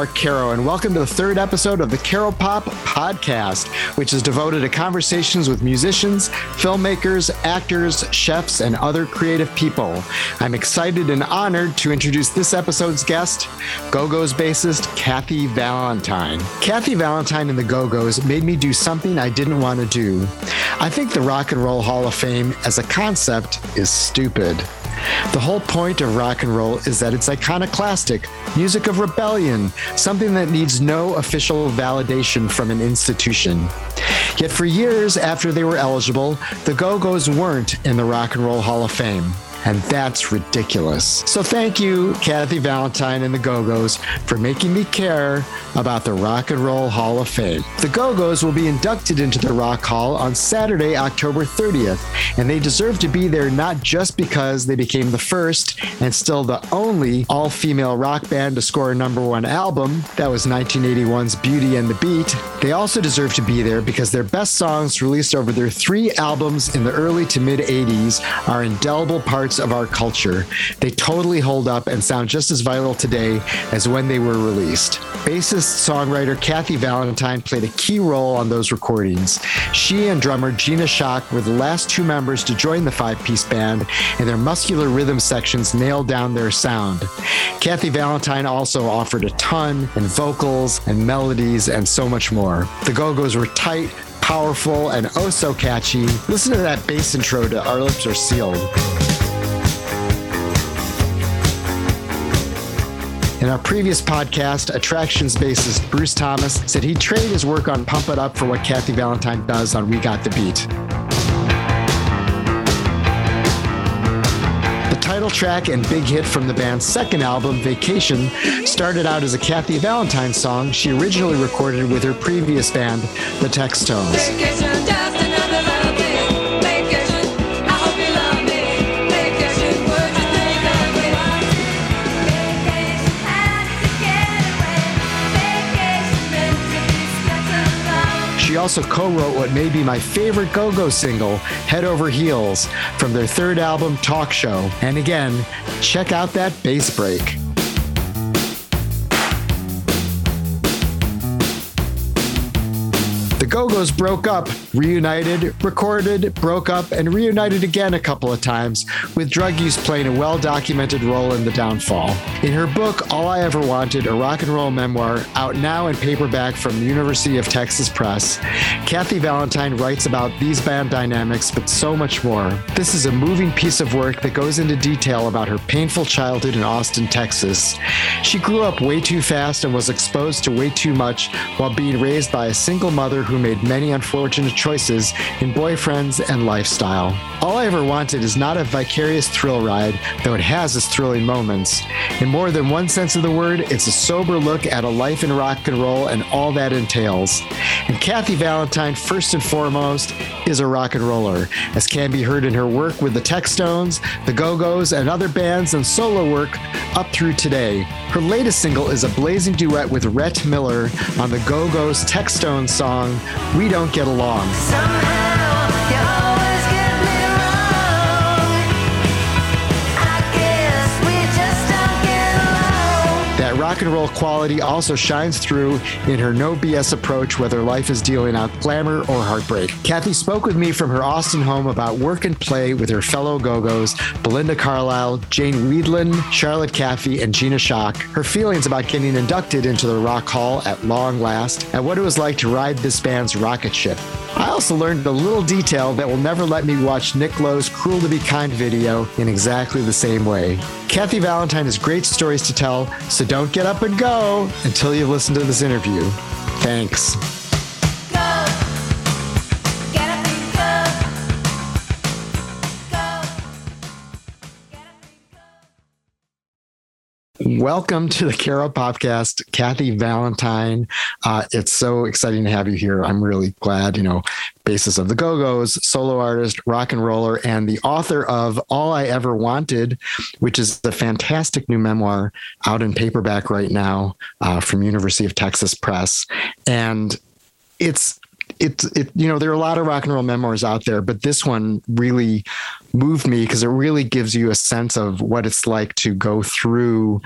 Mark Caro, and welcome to the third episode of the Caro Pop podcast, which is devoted to conversations with musicians, filmmakers, actors, chefs, and other creative people. I'm excited and honored to introduce this episode's guest, Go Go's bassist, Kathy Valentine. Kathy Valentine and the Go Go's made me do something I didn't want to do. I think the Rock and Roll Hall of Fame as a concept is stupid. The whole point of rock and roll is that it's iconoclastic, music of rebellion, something that needs no official validation from an institution. Yet for years after they were eligible, the Go Go's weren't in the Rock and Roll Hall of Fame. And that's ridiculous. So thank you, Kathy Valentine and the Go Go's, for making me care about the Rock and Roll Hall of Fame. The Go Go's will be inducted into the Rock Hall on Saturday, October 30th, and they deserve to be there not just because they became the first and still the only all female rock band to score a number one album, that was 1981's Beauty and the Beat. They also deserve to be there because their best songs released over their three albums in the early to mid 80s are indelible parts of our culture. They totally hold up and sound just as vital today as when they were released. Bassist songwriter Kathy Valentine played a key role on those recordings. She and drummer Gina Schock were the last two members to join the five piece band, and their muscular rhythm sections nailed down their sound. Kathy Valentine also offered a ton in vocals and melodies and so much more. The Go Go's were tight, powerful, and oh so catchy. Listen to that bass intro to Our Lips Are Sealed. In our previous podcast, Attractions bassist Bruce Thomas said he'd trade his work on Pump It Up for what Kathy Valentine does on We Got the Beat. The title track and big hit from the band's second album, Vacation, started out as a Kathy Valentine song she originally recorded with her previous band, the Textones. She also co wrote what may be my favorite Go Go single, Head Over Heels, from their third album, Talk Show. And again, check out that bass break. The Go Go's broke up, reunited, recorded, broke up, and reunited again a couple of times, with drug use playing a well documented role in the downfall. In her book, All I Ever Wanted, a rock and roll memoir, out now in paperback from the University of Texas Press, Kathy Valentine writes about these band dynamics, but so much more. This is a moving piece of work that goes into detail about her painful childhood in Austin, Texas. She grew up way too fast and was exposed to way too much while being raised by a single mother who made many unfortunate choices in boyfriends and lifestyle. All I ever wanted is not a vicarious thrill ride, though it has its thrilling moments. In more than one sense of the word, it's a sober look at a life in rock and roll and all that entails. And Kathy Valentine, first and foremost, is a rock and roller, as can be heard in her work with the Textones, the Go Go's, and other bands and solo work up through today. Her latest single is a blazing duet with Rhett Miller on the Go Go's Textone song, We Don't Get Along. That rock and roll quality also shines through in her no BS approach, whether life is dealing out glamour or heartbreak. Kathy spoke with me from her Austin home about work and play with her fellow Go Go's, Belinda Carlisle, Jane Wiedlin, Charlotte Caffey, and Gina Schock, her feelings about getting inducted into the Rock Hall at long last, and what it was like to ride this band's rocket ship. I also learned a little detail that will never let me watch Nick Lowe's Cruel to Be Kind video in exactly the same way. Kathy Valentine has great stories to tell, so don't get up and go until you've listened to this interview. Thanks. Welcome to the Caro Podcast, Kathy Valentine. Uh, it's so exciting to have you here. I'm really glad, you know, basis of the Go Go's, solo artist, rock and roller, and the author of All I Ever Wanted, which is the fantastic new memoir out in paperback right now uh, from University of Texas Press. And it's it's it you know there are a lot of rock and roll memoirs out there but this one really moved me because it really gives you a sense of what it's like to go through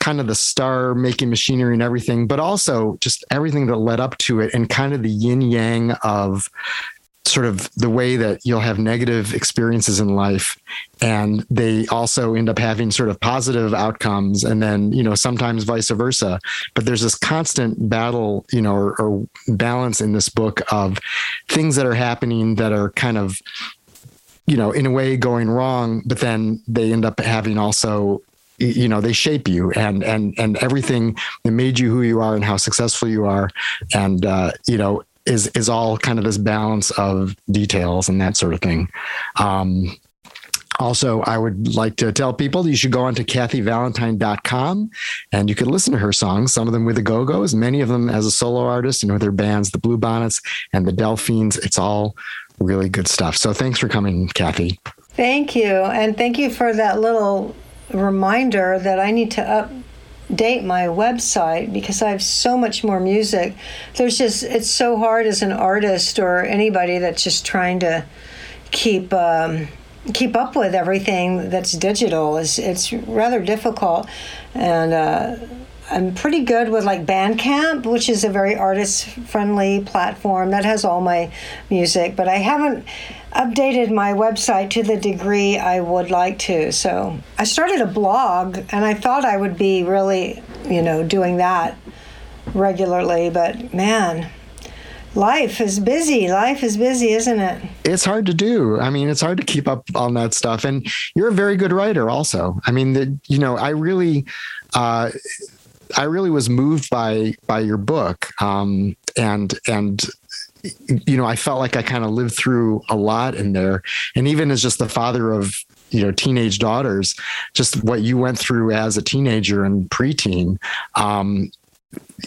kind of the star making machinery and everything, but also just everything that led up to it and kind of the yin yang of sort of the way that you'll have negative experiences in life and they also end up having sort of positive outcomes and then you know sometimes vice versa. But there's this constant battle you know or, or balance in this book of things that are happening that are kind of you know in a way going wrong but then they end up having also you know they shape you and and and everything that made you who you are and how successful you are and uh, you know is is all kind of this balance of details and that sort of thing. Um, also, I would like to tell people you should go on to kathyvalentine.com and you can listen to her songs, some of them with the Go Go's, many of them as a solo artist and with her bands, the Bluebonnets and the Delphines. It's all really good stuff. So thanks for coming, Kathy. Thank you. And thank you for that little reminder that I need to up date my website because I have so much more music. There's just it's so hard as an artist or anybody that's just trying to keep um, keep up with everything that's digital. It's it's rather difficult, and uh, I'm pretty good with like Bandcamp, which is a very artist friendly platform that has all my music, but I haven't updated my website to the degree I would like to. So I started a blog and I thought I would be really, you know, doing that regularly, but man, life is busy. Life is busy, isn't it? It's hard to do. I mean, it's hard to keep up on that stuff. And you're a very good writer, also. I mean, the, you know, I really, uh, I really was moved by by your book, um, and and you know I felt like I kind of lived through a lot in there, and even as just the father of you know teenage daughters, just what you went through as a teenager and preteen. Um,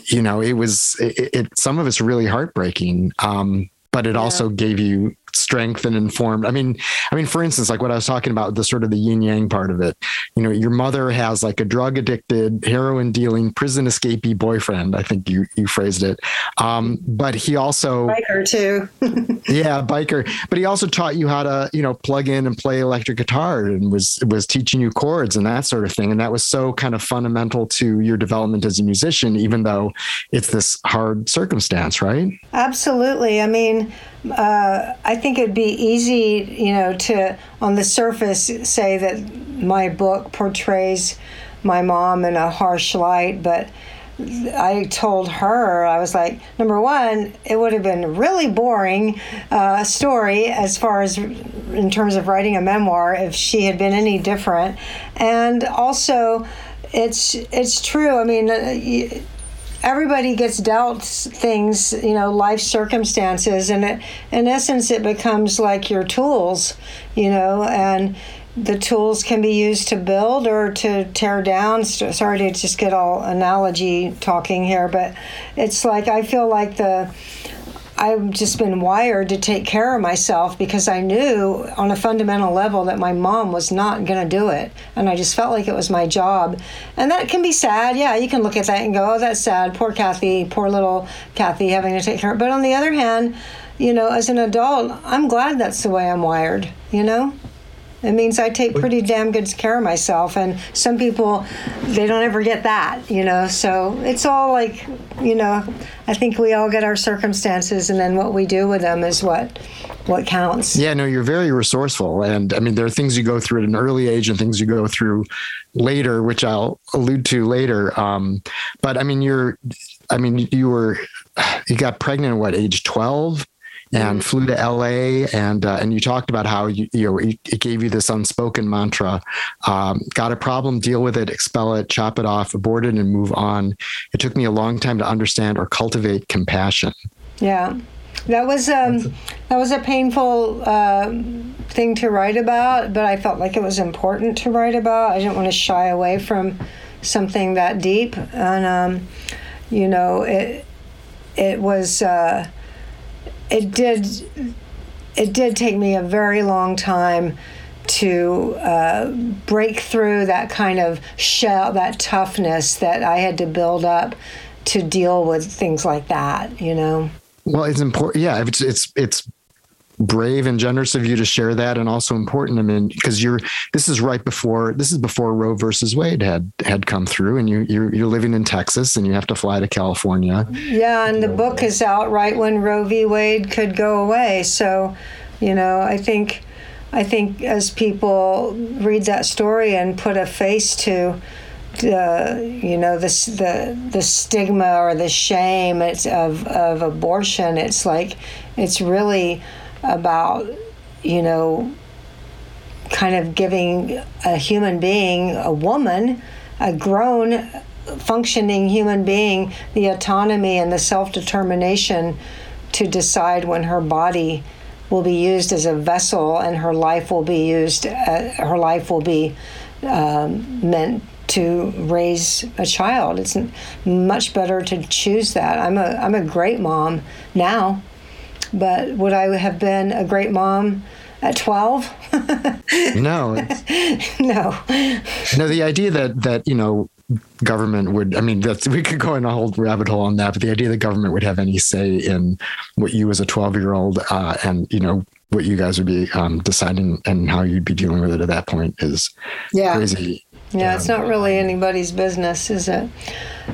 you know, it was it, it, Some of it's really heartbreaking, um, but it yeah. also gave you strength and informed. I mean, I mean, for instance, like what I was talking about, the sort of the yin yang part of it. You know, your mother has like a drug addicted, heroin dealing, prison escapee boyfriend. I think you you phrased it. Um, but he also biker too. yeah, biker. But he also taught you how to you know plug in and play electric guitar and was was teaching you chords and that sort of thing. And that was so kind of fundamental to your development as a musician, even though it's this hard circumstance, right? Absolutely. I mean uh, I think it'd be easy, you know, to on the surface say that my book portrays my mom in a harsh light, but I told her, I was like, number one, it would have been really boring uh, story as far as in terms of writing a memoir if she had been any different, and also, it's it's true. I mean. Everybody gets dealt things, you know, life circumstances, and it, in essence, it becomes like your tools, you know, and the tools can be used to build or to tear down. Sorry to just get all analogy talking here, but it's like I feel like the I've just been wired to take care of myself because I knew on a fundamental level that my mom was not going to do it. And I just felt like it was my job. And that can be sad. Yeah, you can look at that and go, oh, that's sad. Poor Kathy, poor little Kathy having to take care. of. But on the other hand, you know, as an adult, I'm glad that's the way I'm wired, you know? It means I take pretty damn good care of myself. And some people, they don't ever get that, you know. So it's all like, you know, I think we all get our circumstances, and then what we do with them is what what counts. Yeah, no, you're very resourceful, and I mean, there are things you go through at an early age and things you go through later, which I'll allude to later. Um, but I mean, you're, I mean, you were, you got pregnant at what age twelve? And mm-hmm. flew to LA and uh, and you talked about how you, you know it, it gave you this unspoken mantra um, got a problem deal with it expel it chop it off abort it and move on. It took me a long time to understand or cultivate compassion. Yeah. That was um, that was a painful uh, thing to write about but I felt like it was important to write about. I didn't want to shy away from something that deep and um, you know it it was uh, it did it did take me a very long time to uh, break through that kind of shell, that toughness that I had to build up to deal with things like that. You know. Well, it's important. Yeah, it's it's it's brave and generous of you to share that, and also important. I mean, because you're this is right before this is before Roe versus Wade had had come through, and you you're, you're living in Texas, and you have to fly to California. Yeah, and the book is out right when Roe v. Wade could go away. So, you know, I think I think as people read that story and put a face to the you know this the the stigma or the shame it's of of abortion it's like it's really about you know kind of giving a human being a woman a grown functioning human being the autonomy and the self-determination to decide when her body will be used as a vessel and her life will be used uh, her life will be um, meant to raise a child. It's much better to choose that. I'm a I'm a great mom now, but would I have been a great mom at 12? no. no. No, the idea that that, you know, government would i mean that's we could go in a whole rabbit hole on that but the idea that government would have any say in what you as a 12 year old uh, and you know what you guys would be um, deciding and how you'd be dealing with it at that point is yeah. crazy yeah, it's not really anybody's business, is it?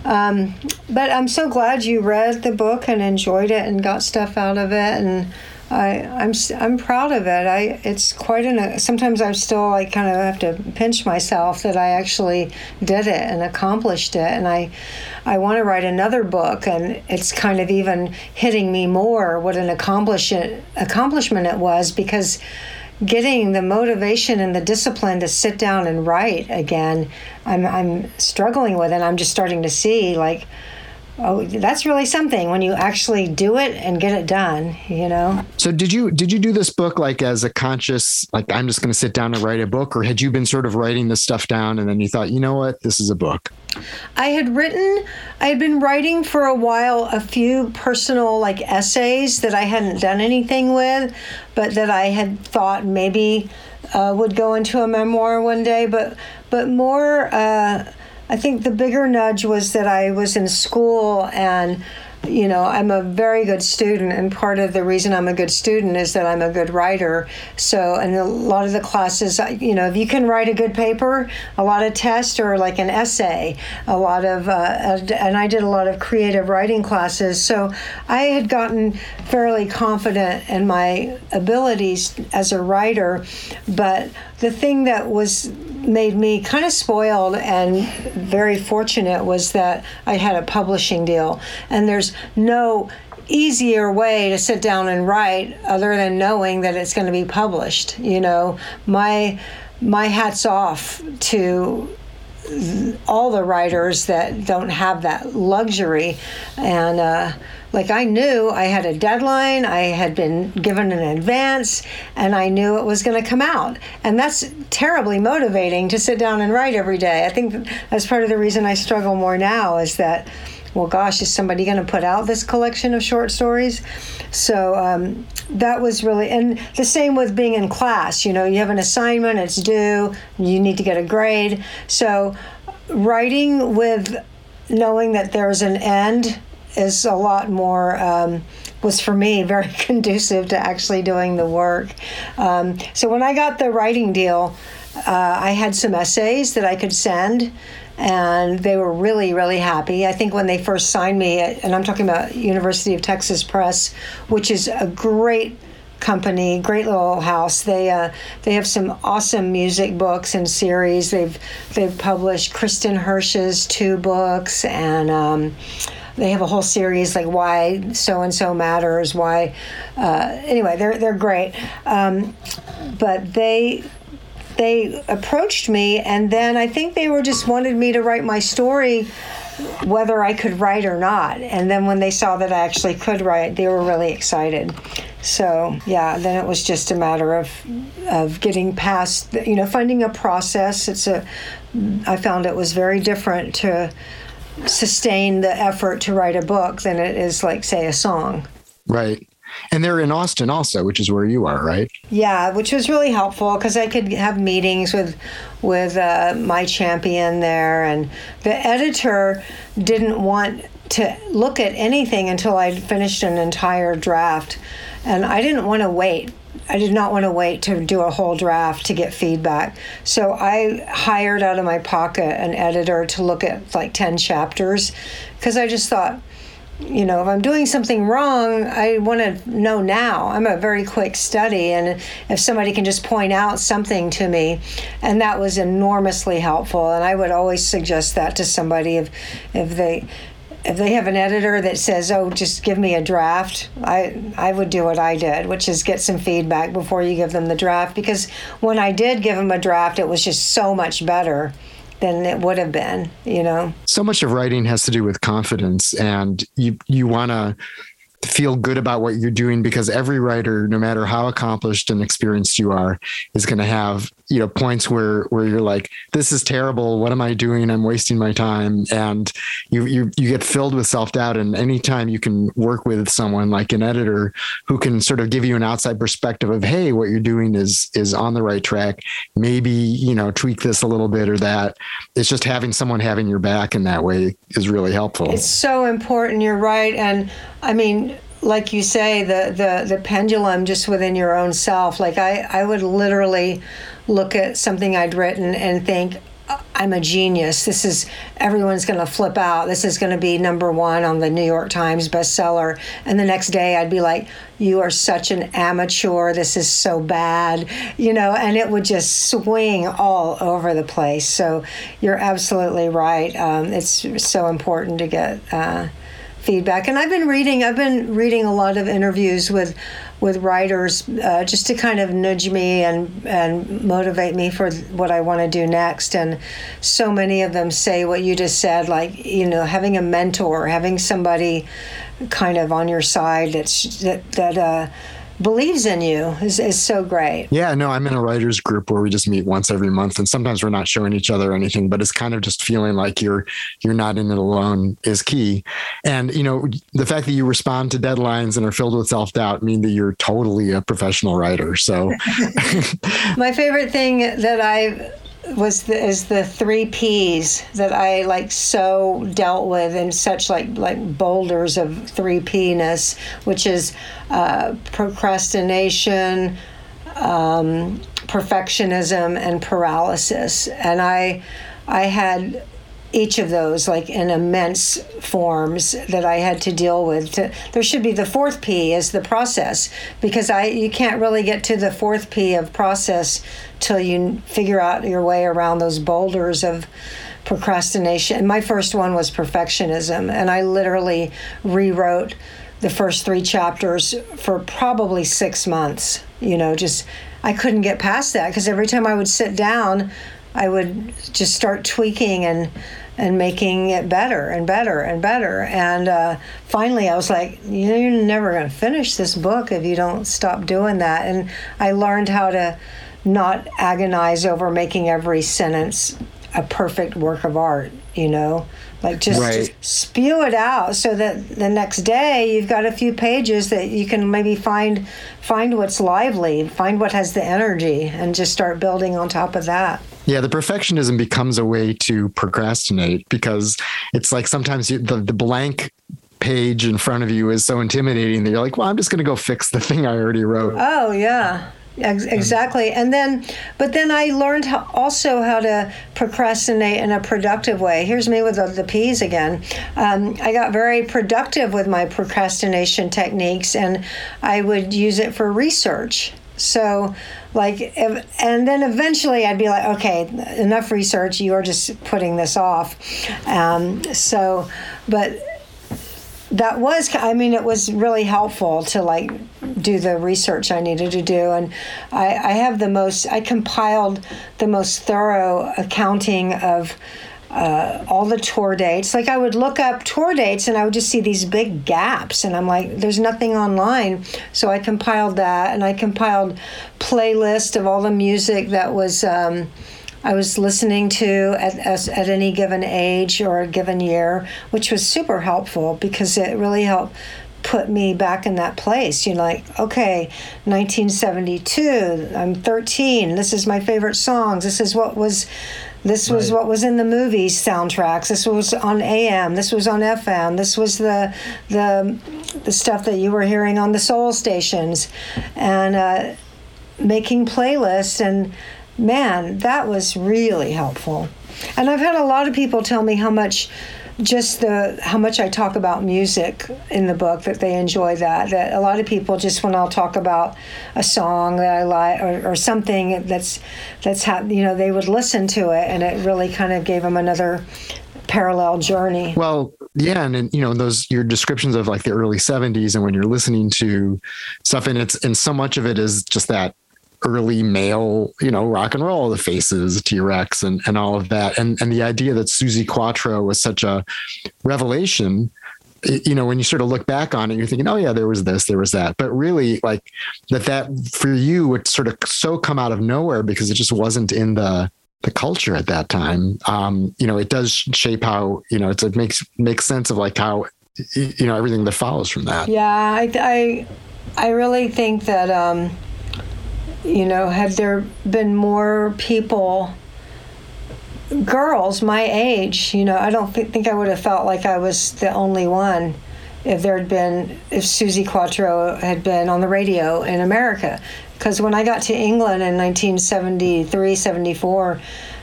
Um, but I'm so glad you read the book and enjoyed it and got stuff out of it, and I, I'm I'm proud of it. I it's quite an. Sometimes I still like kind of have to pinch myself that I actually did it and accomplished it, and I I want to write another book, and it's kind of even hitting me more what an accomplishment accomplishment it was because getting the motivation and the discipline to sit down and write again, I'm, I'm struggling with, and I'm just starting to see like, oh that's really something when you actually do it and get it done you know so did you did you do this book like as a conscious like i'm just going to sit down and write a book or had you been sort of writing this stuff down and then you thought you know what this is a book I had written, I had been writing for a while a few personal like essays that I hadn't done anything with, but that I had thought maybe uh, would go into a memoir one day. But but more, uh, I think the bigger nudge was that I was in school and you know, I'm a very good student, and part of the reason I'm a good student is that I'm a good writer. So, and a lot of the classes, you know, if you can write a good paper, a lot of tests or like an essay, a lot of, uh, and I did a lot of creative writing classes. So, I had gotten fairly confident in my abilities as a writer, but the thing that was made me kind of spoiled and very fortunate was that I had a publishing deal. And there's no easier way to sit down and write other than knowing that it's going to be published. You know, my my hats off to all the writers that don't have that luxury and uh, like I knew I had a deadline, I had been given an advance, and I knew it was going to come out. And that's terribly motivating to sit down and write every day. I think that's part of the reason I struggle more now is that, well, gosh, is somebody going to put out this collection of short stories? So um, that was really, and the same with being in class. You know, you have an assignment, it's due, you need to get a grade. So writing with knowing that there's an end is a lot more um, was for me very conducive to actually doing the work. Um, so when I got the writing deal, uh, I had some essays that I could send. And they were really, really happy. I think when they first signed me, and I'm talking about University of Texas Press, which is a great company, great little house. They uh, they have some awesome music books and series. They've they've published Kristin Hersh's two books and. Um, they have a whole series like why so and so matters why uh, anyway they're they're great um, but they they approached me and then I think they were just wanted me to write my story whether I could write or not. And then when they saw that I actually could write, they were really excited. So yeah, then it was just a matter of of getting past, you know, finding a process. It's a I found it was very different to sustain the effort to write a book than it is like say a song. Right. And they're in Austin also, which is where you are, right? Yeah, which was really helpful because I could have meetings with with uh, my champion there, and the editor didn't want to look at anything until I'd finished an entire draft and I didn't want to wait. I did not want to wait to do a whole draft to get feedback. So I hired out of my pocket an editor to look at like 10 chapters because I just thought, you know, if I'm doing something wrong, I want to know now. I'm a very quick study, and if somebody can just point out something to me, and that was enormously helpful. And I would always suggest that to somebody if if they if they have an editor that says, "Oh, just give me a draft," I I would do what I did, which is get some feedback before you give them the draft. Because when I did give them a draft, it was just so much better than it would have been, you know. So much of writing has to do with confidence and you you want to feel good about what you're doing because every writer no matter how accomplished and experienced you are is going to have you know points where where you're like this is terrible. What am i doing? I'm wasting my time. And you you you get filled with self-doubt. And anytime you can work with someone like an editor who can sort of give you an outside perspective of hey what you're doing is is on the right track. Maybe you know tweak this a little bit or that. It's just having someone having your back in that way is really helpful. It's so important. You're right. And i mean like you say the the the pendulum just within your own self like i i would literally look at something I'd written and think, I'm a genius. This is everyone's going to flip out. This is going to be number one on the New York Times bestseller. And the next day, I'd be like, "You are such an amateur. This is so bad," you know. And it would just swing all over the place. So you're absolutely right. Um, it's so important to get uh, feedback. And I've been reading. I've been reading a lot of interviews with with writers uh, just to kind of nudge me and and motivate me for what I want to do next. And so many of them say what you just said, like you know, having a mentor, having somebody kind of on your side that's that that. Uh, believes in you is, is so great. Yeah, no, I'm in a writers group where we just meet once every month and sometimes we're not showing each other anything, but it's kind of just feeling like you're you're not in it alone is key. And you know, the fact that you respond to deadlines and are filled with self-doubt mean that you're totally a professional writer. So my favorite thing that I was the, is the three P's that I like so dealt with in such like like boulders of three P ness, which is uh, procrastination, um, perfectionism, and paralysis. And I I had each of those like in immense forms that I had to deal with. To, there should be the fourth P is the process because I you can't really get to the fourth P of process till you figure out your way around those boulders of procrastination. My first one was perfectionism, and I literally rewrote the first three chapters for probably six months. You know, just I couldn't get past that because every time I would sit down, I would just start tweaking and and making it better and better and better. And uh, finally, I was like, you're never going to finish this book if you don't stop doing that. And I learned how to not agonize over making every sentence a perfect work of art, you know? Like just, right. just spew it out so that the next day you've got a few pages that you can maybe find find what's lively, find what has the energy and just start building on top of that. Yeah, the perfectionism becomes a way to procrastinate because it's like sometimes you, the, the blank page in front of you is so intimidating that you're like, well, I'm just going to go fix the thing I already wrote. Oh, yeah. Exactly. And then, but then I learned how, also how to procrastinate in a productive way. Here's me with the, the P's again. Um, I got very productive with my procrastination techniques and I would use it for research. So, like, if, and then eventually I'd be like, okay, enough research. You're just putting this off. Um, so, but that was i mean it was really helpful to like do the research i needed to do and i, I have the most i compiled the most thorough accounting of uh, all the tour dates. Like i would look up tour dates and i would just see these big gaps and i'm like there's nothing online. So i compiled that and i compiled playlist of all the music that was um, I was listening to at, at any given age or a given year, which was super helpful because it really helped put me back in that place. You know, like, okay, 1972, I'm 13. This is my favorite songs. This is what was. This was right. what was in the movies soundtracks. This was on AM. This was on FM. This was the the the stuff that you were hearing on the soul stations, and uh, making playlists. And man, that was really helpful. And I've had a lot of people tell me how much just the how much I talk about music in the book that they enjoy that that a lot of people just when I'll talk about a song that I like or, or something that's that's ha- you know they would listen to it and it really kind of gave them another parallel journey. Well, yeah, and, and you know those your descriptions of like the early '70s and when you're listening to stuff, and it's and so much of it is just that early male, you know, rock and roll, the faces, T Rex, and and all of that, and and the idea that Suzi Quatro was such a revelation. You know, when you sort of look back on it, you're thinking, "Oh yeah, there was this, there was that," but really, like that that for you would sort of so come out of nowhere because it just wasn't in the the culture at that time. Um, you know, it does shape how you know it makes makes sense of like how you know everything that follows from that. Yeah, I I, I really think that. Um, you know, had there been more people, girls my age, you know, I don't th- think I would have felt like I was the only one if there had been, if Suzi Quatro had been on the radio in America. Because when I got to England in 1973, 74,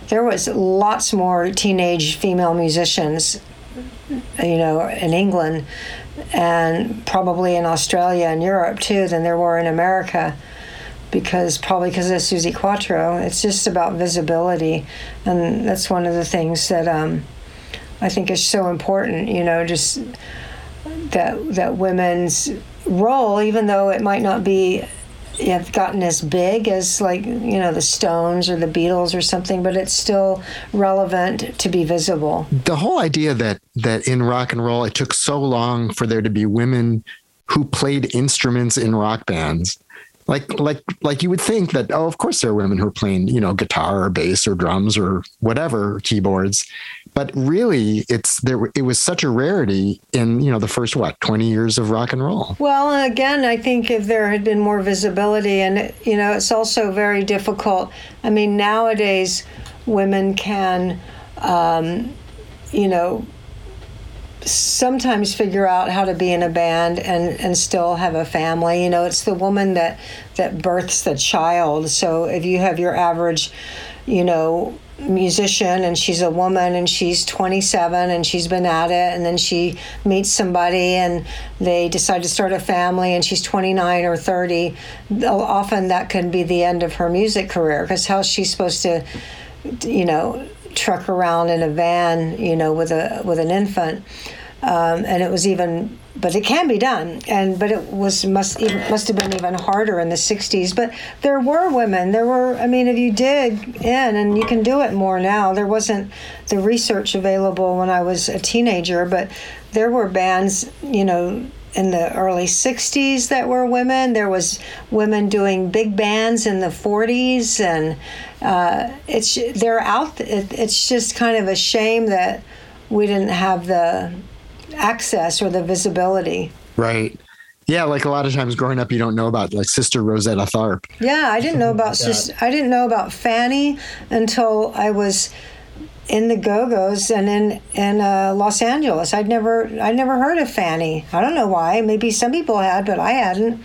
there was lots more teenage female musicians, you know, in England and probably in Australia and Europe too than there were in America because probably because of Suzi Quatro. It's just about visibility, and that's one of the things that um, I think is so important. You know, just that that women's role, even though it might not be have gotten as big as like you know the Stones or the Beatles or something, but it's still relevant to be visible. The whole idea that that in rock and roll it took so long for there to be women who played instruments in rock bands like like like you would think that oh of course there are women who are playing you know guitar or bass or drums or whatever keyboards. But really it's there it was such a rarity in you know the first what 20 years of rock and roll. Well again i think if there had been more visibility and you know it's also very difficult. I mean nowadays women can um, you know sometimes figure out how to be in a band and and still have a family. You know it's the woman that that births the child. So if you have your average you know musician and she's a woman and she's 27 and she's been at it and then she meets somebody and they decide to start a family and she's 29 or 30 often that can be the end of her music career because how's she supposed to you know truck around in a van, you know, with a with an infant, um, and it was even. But it can be done, and but it was must even, must have been even harder in the '60s. But there were women. There were. I mean, if you dig in, and you can do it more now. There wasn't the research available when I was a teenager, but there were bands, you know, in the early 60s that were women. There was women doing big bands in the 40s, and uh, it's they're out. It, it's just kind of a shame that we didn't have the access or the visibility. Right. Yeah, like a lot of times growing up, you don't know about like Sister Rosetta Tharpe. Yeah, I didn't know about sister. I didn't know about Fanny until I was in the Go Go's and in in uh, Los Angeles. I'd never I'd never heard of Fanny. I don't know why. Maybe some people had, but I hadn't.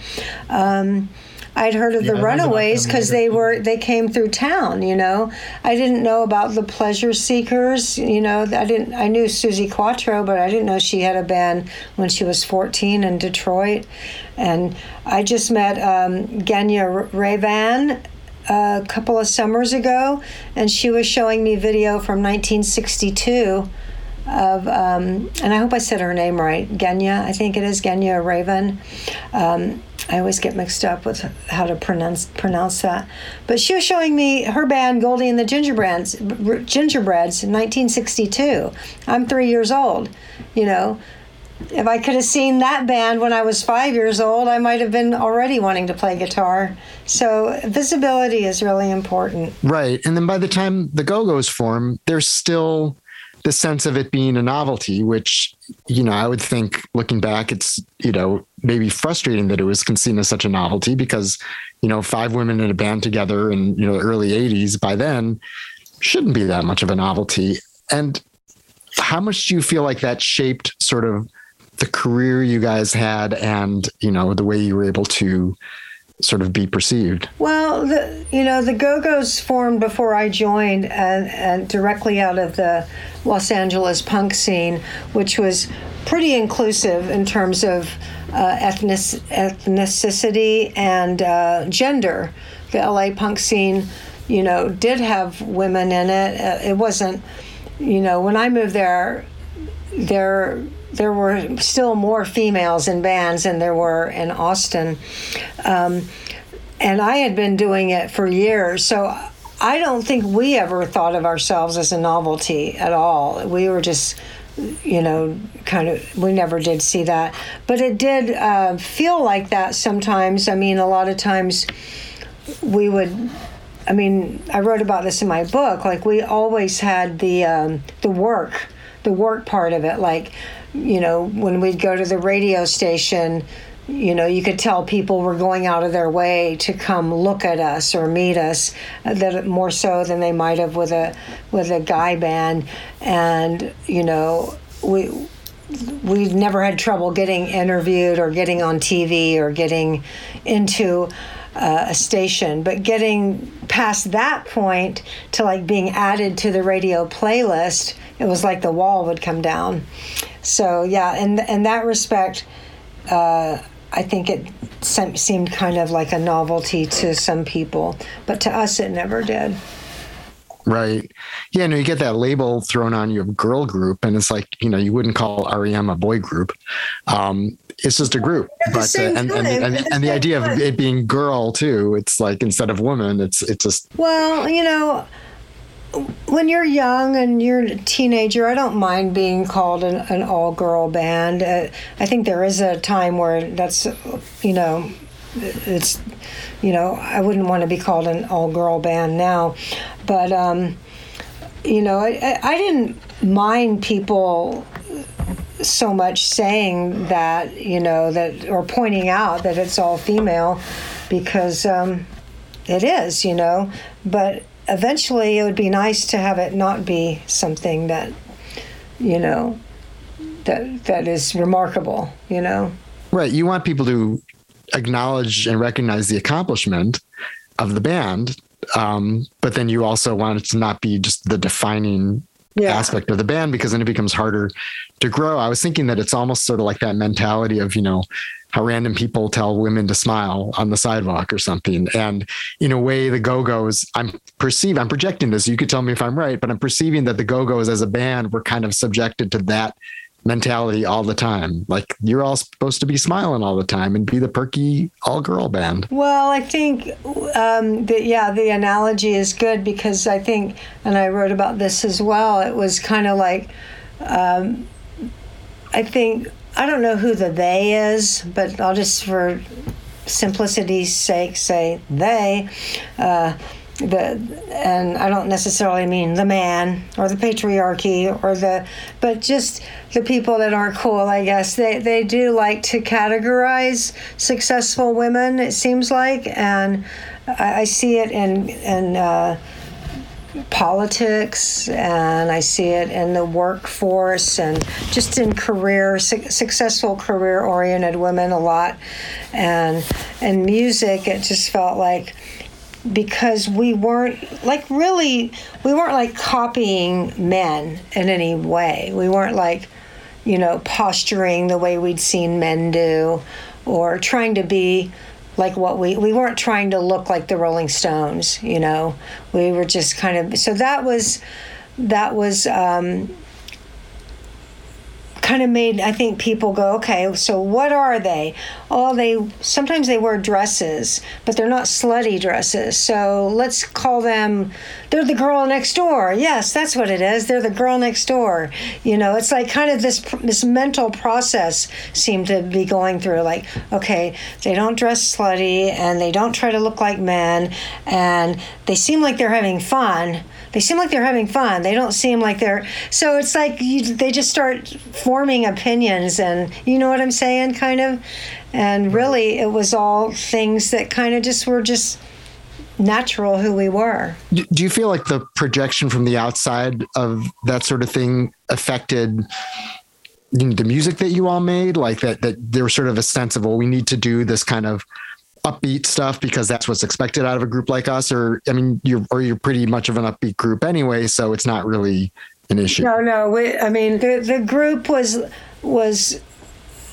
Um, I'd heard of yeah, the Runaways because they were they came through town. You know, I didn't know about the Pleasure Seekers. You know, I didn't. I knew Suzi Quatro, but I didn't know she had a band when she was 14 in Detroit. And I just met um, Genya Ravan a couple of summers ago, and she was showing me video from 1962 of, um, and I hope I said her name right, Genya, I think it is Genya Ravan. Um, I always get mixed up with how to pronounce pronounce that. But she was showing me her band Goldie and the Gingerbreads, Gingerbreads, 1962. I'm three years old, you know if I could have seen that band when I was five years old, I might have been already wanting to play guitar. So visibility is really important. Right. And then by the time the Go Go's form, there's still the sense of it being a novelty, which, you know, I would think looking back, it's, you know, maybe frustrating that it was seen as such a novelty because, you know, five women in a band together in, you know, the early 80s by then shouldn't be that much of a novelty. And how much do you feel like that shaped sort of the career you guys had and you know the way you were able to sort of be perceived? Well, the, you know, the Go Go's formed before I joined, and, and directly out of the Los Angeles punk scene, which was pretty inclusive in terms of uh, ethnic, ethnicity and uh, gender. The LA punk scene, you know, did have women in it. Uh, it wasn't, you know, when I moved there, there there were still more females in bands than there were in Austin. Um, and I had been doing it for years. So I don't think we ever thought of ourselves as a novelty at all. We were just, you know, kind of, we never did see that. But it did uh, feel like that sometimes. I mean, a lot of times we would. I mean, I wrote about this in my book. Like we always had the um, the work, the work part of it. Like you know, when we'd go to the radio station, you know, you could tell people were going out of their way to come look at us or meet us, uh, that more so than they might have with a with a guy band, and you know, we we've never had trouble getting interviewed or getting on TV or getting into uh, a station, but getting past that point to like being added to the radio playlist, it was like the wall would come down. So yeah, in in that respect, uh, I think it seemed kind of like a novelty to some people, but to us, it never did. Right. Yeah, no, you get that label thrown on you of girl group, and it's like, you know, you wouldn't call REM a boy group. Um, it's just a group. But uh, and, and, and, and, the idea of it being girl too, it's like instead of woman, it's it's just Well, you know, when you're young and you're a teenager, I don't mind being called an, an all girl band. Uh, I think there is a time where that's, you know, it's, you know, I wouldn't want to be called an all girl band now. But, um, you know, I, I didn't mind people so much saying that, you know, that, or pointing out that it's all female because um, it is, you know, but eventually it would be nice to have it not be something that you know that that is remarkable you know right you want people to acknowledge and recognize the accomplishment of the band um, but then you also want it to not be just the defining yeah. aspect of the band because then it becomes harder to grow. I was thinking that it's almost sort of like that mentality of, you know, how random people tell women to smile on the sidewalk or something. And in a way, the Go Go's, I'm perceiving, I'm projecting this. You could tell me if I'm right, but I'm perceiving that the Go Go's as a band were kind of subjected to that mentality all the time. Like you're all supposed to be smiling all the time and be the perky all girl band. Well, I think um, that, yeah, the analogy is good because I think, and I wrote about this as well, it was kind of like, um, I think I don't know who the they is, but I'll just for simplicity's sake say they. Uh, the and I don't necessarily mean the man or the patriarchy or the but just the people that aren't cool I guess they they do like to categorize successful women it seems like and I, I see it in in uh, politics and I see it in the workforce and just in career su- successful career oriented women a lot. And and music it just felt like because we weren't like really we weren't like copying men in any way. We weren't like you know posturing the way we'd seen men do or trying to be like what we we weren't trying to look like the Rolling Stones, you know. We were just kind of so that was that was um, kind of made I think people go, okay, so what are they? Oh, they sometimes they wear dresses, but they're not slutty dresses. So let's call them they're the girl next door. Yes, that's what it is. They're the girl next door. You know, it's like kind of this this mental process seemed to be going through like, okay, they don't dress slutty and they don't try to look like men and they seem like they're having fun they seem like they're having fun. They don't seem like they're. So it's like you, they just start forming opinions, and you know what I'm saying, kind of. And mm-hmm. really, it was all things that kind of just were just natural who we were. Do you feel like the projection from the outside of that sort of thing affected you know, the music that you all made, like that that there was sort of a sense of well, we need to do this kind of upbeat stuff because that's what's expected out of a group like us or i mean you're or you're pretty much of an upbeat group anyway so it's not really an issue. No no we, i mean the, the group was was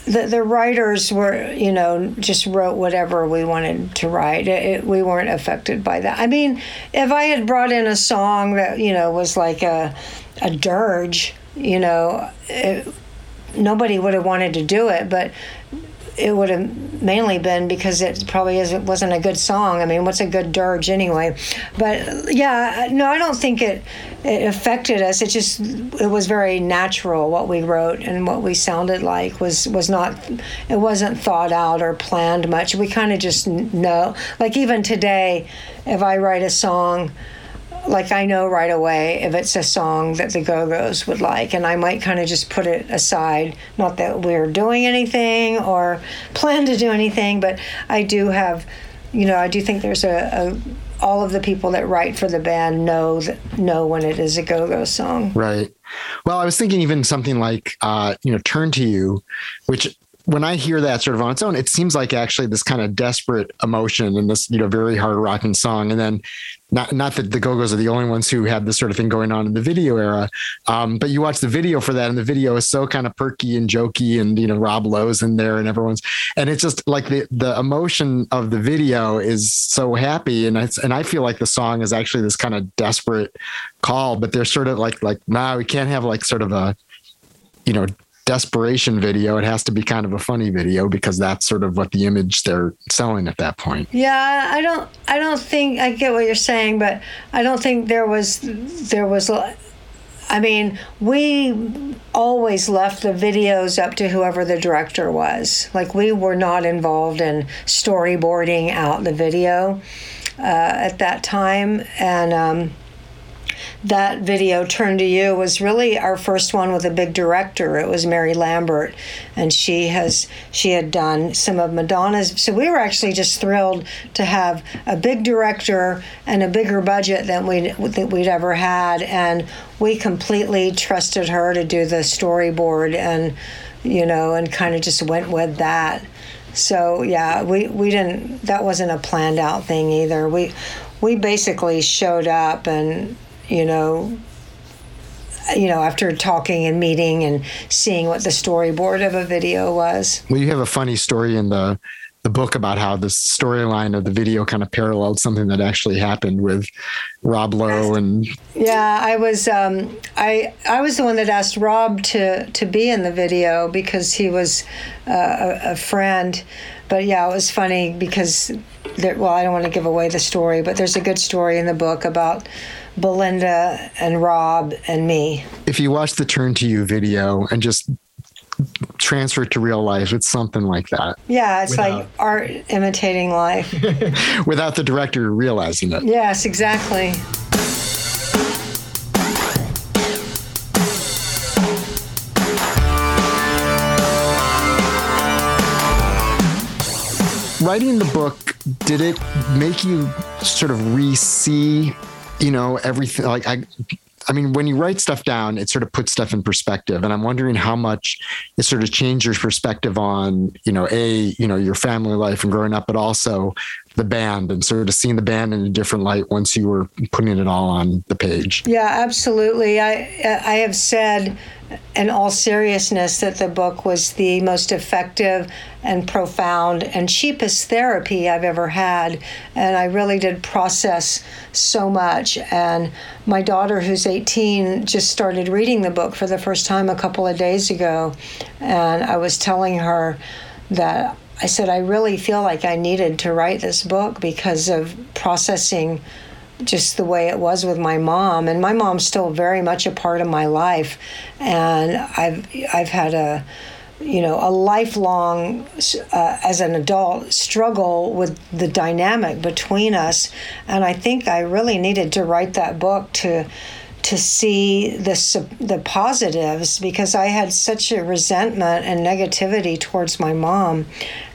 the, the writers were you know just wrote whatever we wanted to write. It, it, we weren't affected by that. I mean if i had brought in a song that you know was like a a dirge you know it, nobody would have wanted to do it but it would have mainly been because it probably isn't, wasn't a good song. I mean, what's a good dirge anyway? But yeah, no, I don't think it it affected us. It just it was very natural what we wrote and what we sounded like was was not it wasn't thought out or planned much. We kind of just know. Like even today, if I write a song like I know right away if it's a song that the Go Go's would like, and I might kind of just put it aside. Not that we're doing anything or plan to do anything, but I do have, you know, I do think there's a, a all of the people that write for the band know that know when it is a Go Go song. Right. Well, I was thinking even something like, uh, you know, "Turn to You," which when I hear that sort of on its own, it seems like actually this kind of desperate emotion and this, you know, very hard rocking song. And then not not that the Go-Go's are the only ones who had this sort of thing going on in the video era, um, but you watch the video for that, and the video is so kind of perky and jokey, and you know Rob Lowe's in there, and everyone's, and it's just like the the emotion of the video is so happy, and it's and I feel like the song is actually this kind of desperate call, but they're sort of like like nah, we can't have like sort of a you know desperation video, it has to be kind of a funny video because that's sort of what the image they're selling at that point. Yeah, I don't I don't think I get what you're saying, but I don't think there was there was I mean, we always left the videos up to whoever the director was. Like we were not involved in storyboarding out the video uh, at that time and um, that video turn to you was really our first one with a big director. It was mary lambert and she has she had done some of madonna's. So we were actually just thrilled to have a big director and a bigger budget than we that we'd ever had and we completely trusted her to do the storyboard and you know and kind of just went with that. So yeah we we didn't that wasn't a planned out thing either. We we basically showed up and you know, you know, after talking and meeting and seeing what the storyboard of a video was. Well, you have a funny story in the the book about how the storyline of the video kind of paralleled something that actually happened with Rob Lowe and yeah I was um, I I was the one that asked Rob to to be in the video because he was uh, a, a friend but yeah it was funny because there, well I don't want to give away the story but there's a good story in the book about Belinda and Rob and me. If you watch the Turn to You video and just transfer it to real life, it's something like that. Yeah, it's Without. like art imitating life. Without the director realizing it. Yes, exactly. Writing the book, did it make you sort of re-see you know everything like i I mean, when you write stuff down, it sort of puts stuff in perspective. And I'm wondering how much it sort of changed your perspective on, you know, a, you know, your family life and growing up, but also the band and sort of seeing the band in a different light once you were putting it all on the page. Yeah, absolutely. I I have said in all seriousness that the book was the most effective and profound and cheapest therapy I've ever had. And I really did process so much. And my daughter, who's 18, just started reading the book for the first time a couple of days ago. And I was telling her that I said, I really feel like I needed to write this book because of processing just the way it was with my mom. And my mom's still very much a part of my life. And i've i've had a you know a lifelong uh, as an adult struggle with the dynamic between us. And i think i really needed to write that book to to see the the positives because i had such a resentment and negativity towards my mom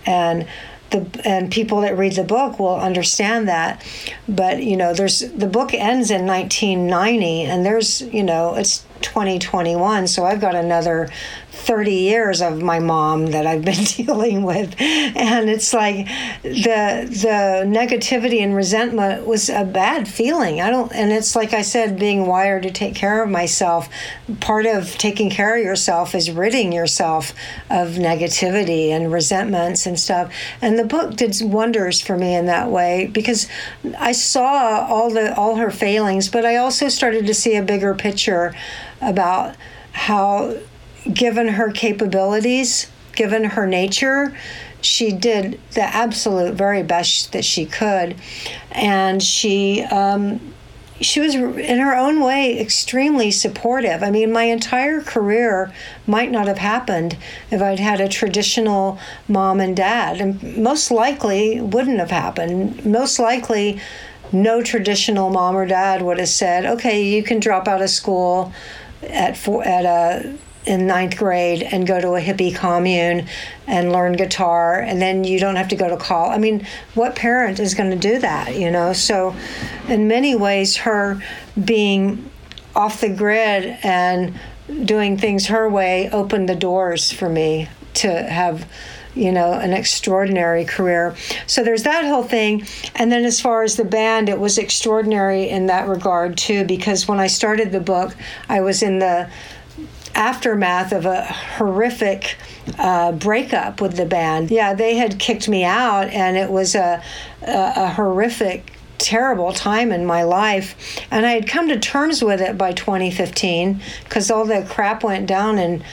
and the and people that read the book will understand that but you know there's the book ends in 1990 and there's you know it's 2021. So I've got another 30 years of my mom that I've been dealing with. And it's like the the negativity and resentment was a bad feeling. I don't and it's like I said being wired to take care of myself. Part of taking care of yourself is ridding yourself of negativity and resentments and stuff. And the book did wonders for me in that way because I saw all the all her failings, but I also started to see a bigger picture about how given her capabilities, given her nature, she did the absolute very best that she could, and she um, she was in her own way extremely supportive. I mean, my entire career might not have happened if I'd had a traditional mom and dad, and most likely wouldn't have happened. Most likely, no traditional mom or dad would have said, "Okay, you can drop out of school." At four, at a in ninth grade and go to a hippie commune and learn guitar and then you don't have to go to college. I mean, what parent is going to do that, you know? So, in many ways, her being off the grid and doing things her way opened the doors for me to have you know, an extraordinary career. So there's that whole thing. And then as far as the band, it was extraordinary in that regard too, because when I started the book, I was in the aftermath of a horrific uh, breakup with the band. Yeah, they had kicked me out, and it was a, a, a horrific terrible time in my life. And I had come to terms with it by 2015 because all the crap went down in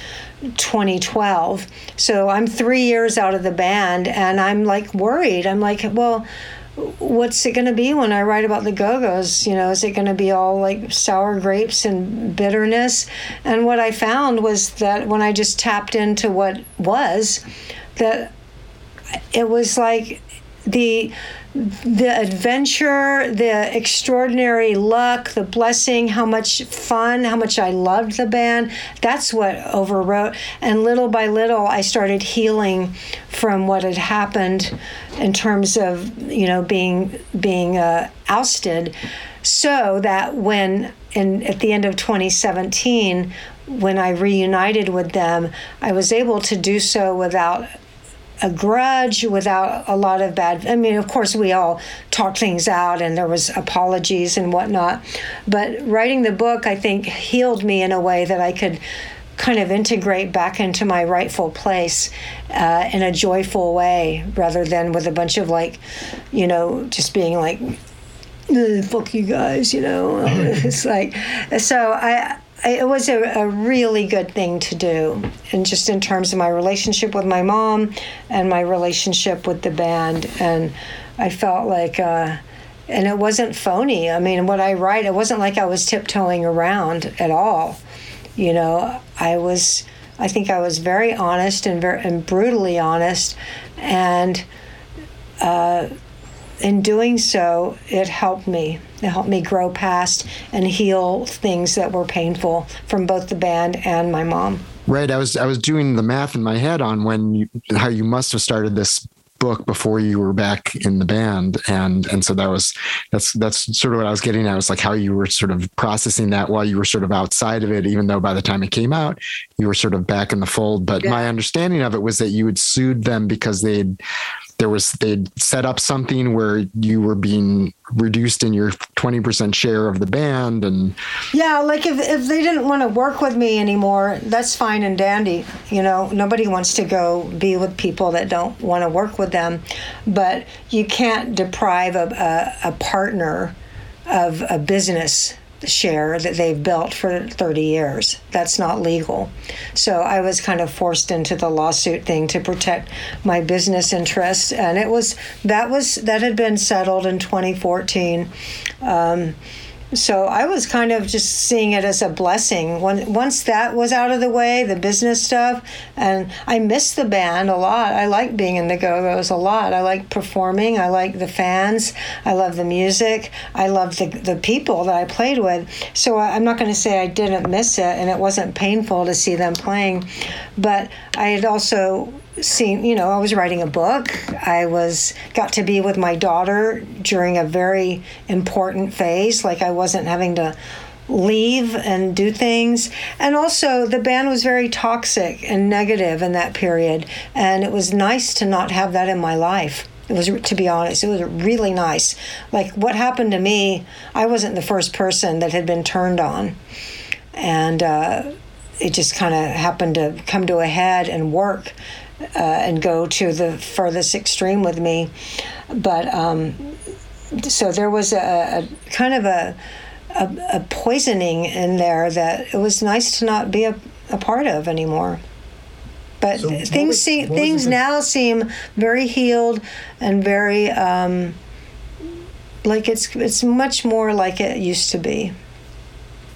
2012. So I'm three years out of the band and I'm like worried. I'm like, well, what's it going to be when I write about the Go Go's? You know, is it going to be all like sour grapes and bitterness? And what I found was that when I just tapped into what was, that it was like the the adventure, the extraordinary luck, the blessing, how much fun, how much I loved the band. That's what overwrote. And little by little, I started healing from what had happened in terms of you know being being uh, ousted, so that when in at the end of 2017, when I reunited with them, I was able to do so without a grudge without a lot of bad i mean of course we all talked things out and there was apologies and whatnot but writing the book i think healed me in a way that i could kind of integrate back into my rightful place uh, in a joyful way rather than with a bunch of like you know just being like fuck you guys you know? It's like so i it was a, a, really good thing to do. And just in terms of my relationship with my mom and my relationship with the band. And i felt like uh, and it wasn't phony. I mean what i write it wasn't like i was tiptoeing around at all. You know i was i think i was very honest and very and brutally honest. And uh, in doing so, it helped me. It helped me grow past and heal things that were painful from both the band and my mom. Right. I was I was doing the math in my head on when you how you must have started this book before you were back in the band and and so that was that's that's sort of what I was getting at was like how you were sort of processing that while you were sort of outside of it even though by the time it came out you were sort of back in the fold but yeah. my understanding of it was that you had sued them because they'd there was they'd set up something where you were being reduced in your 20% share of the band and yeah like if, if they didn't want to work with me anymore that's fine and dandy you know? Nobody wants to go be with people that don't want to work with them but you can't deprive a, a, a partner of a business share that they've built for 30 years. That's not legal. So I was kind of forced into the lawsuit thing to protect my business interests. And it was, that was, that had been settled in 2014. Um, so I was kind of just seeing it as a blessing. When once that was out of the way, the business stuff, and I miss the band a lot. I like being in the Go Go's a lot. I like performing. I like the fans. I love the music. I love the the people that I played with. So I'm not going to say I didn't miss it, and it wasn't painful to see them playing, but I had also seen you know i was writing a book i was got to be with my daughter during a very important phase like i wasn't having to leave and do things. And also, the band was very toxic and negative in that period. And it was nice to not have that in my life. It was, to be honest, it was really nice. Like what happened to me, I wasn't the first person that had been turned on. And uh, it just kind of happened to come to a head and work uh, and go to the furthest extreme with me. But um, so there was a, a kind of a, a, a, poisoning in there that it was nice to not be a, a part of anymore. But so things was, see, things now seem very healed and very um, like it's it's much more like it used to be.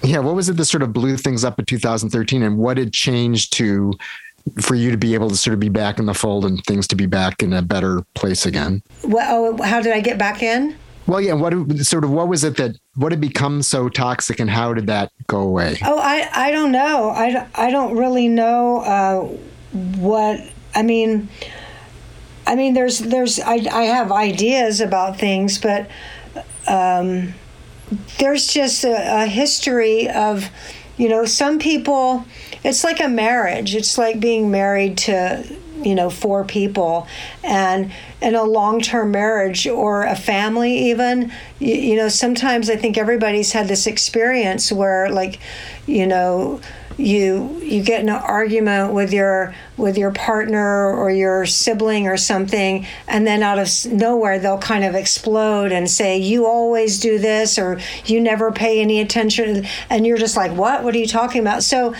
Yeah, what was it that sort of blew things up in 2013, and what had changed to for you to be able to sort of be back in the fold and things to be back in a better place again? Well, oh, how did I get back in? Well, yeah. What sort of what was it that what had become so toxic, and how did that go away? Oh, I I don't know. I, I don't really know uh, what I mean. I mean, there's there's I I have ideas about things, but um, there's just a, a history of, you know, some people. It's like a marriage. It's like being married to you know four people and in a long-term marriage or a family even you, you know sometimes i think everybody's had this experience where like you know you you get in an argument with your with your partner or your sibling or something and then out of nowhere they'll kind of explode and say you always do this or you never pay any attention and you're just like what? What are you talking about? So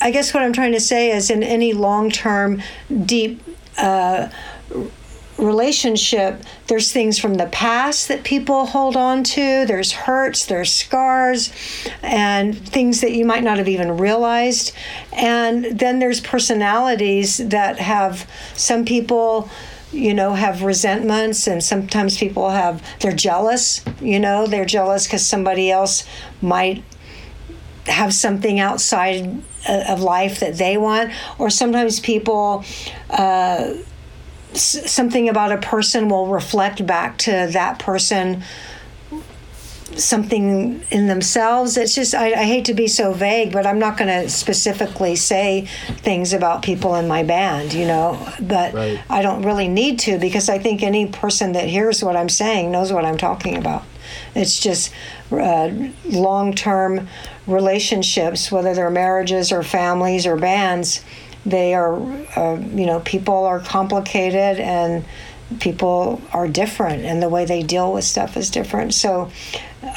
i guess what i'm trying to say is in any long-term deep uh, relationship, there's things from the past that people hold on to, there's hurts, there's scars, and things that you might not have even realized. And then there's personalities that have some people you know have resentments and sometimes people have they're jealous you know they're jealous because somebody else might have something outside of life that they want or sometimes people uh, something about a person will reflect back to that person something in themselves. It's just, I, I hate to be so vague, but I'm not going to specifically say things about people in my band, you know, but right. I don't really need to because I think any person that hears what I'm saying knows what I'm talking about. It's just uh, long term relationships, whether they're marriages or families or bands they are, uh, you know, people are complicated and people are different, and the way they deal with stuff is different. So,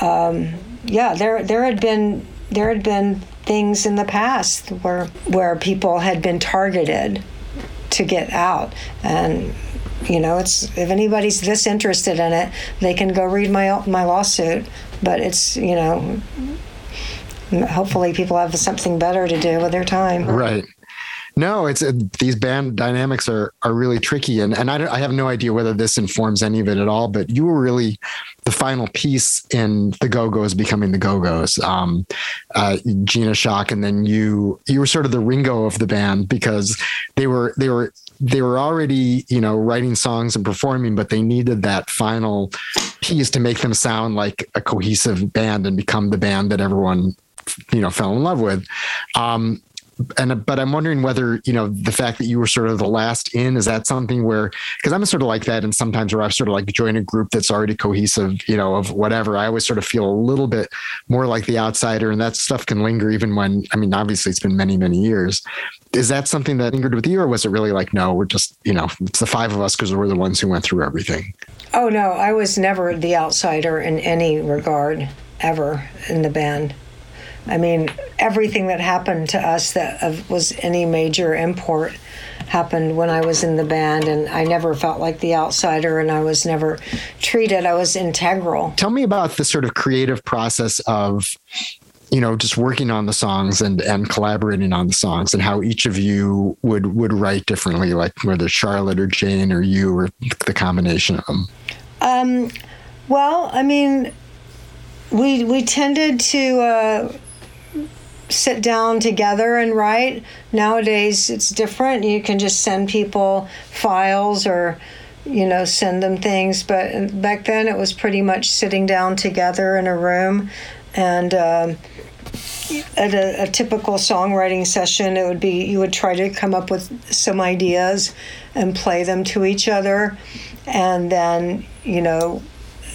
um, yeah, there there had been there had been things in the past where where people had been targeted to get out. And you know it's if anybody's this interested in it they can go read my my lawsuit. But it's you know hopefully people have something better to do with their time. Right no, it's uh, these band dynamics are are really tricky, and and I, I have no idea whether this informs any of it at all. But you were really the final piece in the Go Go's becoming the Go Go's. Um, uh, Gina Schock, and then you you were sort of the Ringo of the band because they were they were they were already you know writing songs and performing, but they needed that final piece to make them sound like a cohesive band and become the band that everyone you know fell in love with. Um, and but I'm wondering whether you know the fact that you were sort of the last in is that something where because I'm sort of like that and sometimes where I've sort of like joined a group that's already cohesive you know of whatever I always sort of feel a little bit more like the outsider and that stuff can linger even when I mean obviously it's been many many years. Is that something that lingered with you or was it really like no we're just you know it's the five of us because we're the ones who went through everything? Oh no I was never the outsider in any regard ever in the band I mean, everything that happened to us that was any major import happened when I was in the band, and I never felt like the outsider, and I was never treated. I was integral. Tell me about the sort of creative process of you know just working on the songs and and collaborating on the songs and how each of you would would write differently like whether charlotte or jane or you or the combination of them um, well i mean we we tended to uh, sit down together and write. Nowadays, it's different. You can just send people files or, you know, send them things. But back then, it was pretty much sitting down together in a room and um, at a, a, typical songwriting session, it would be you would try to come up with some ideas and play them to each other, and then you know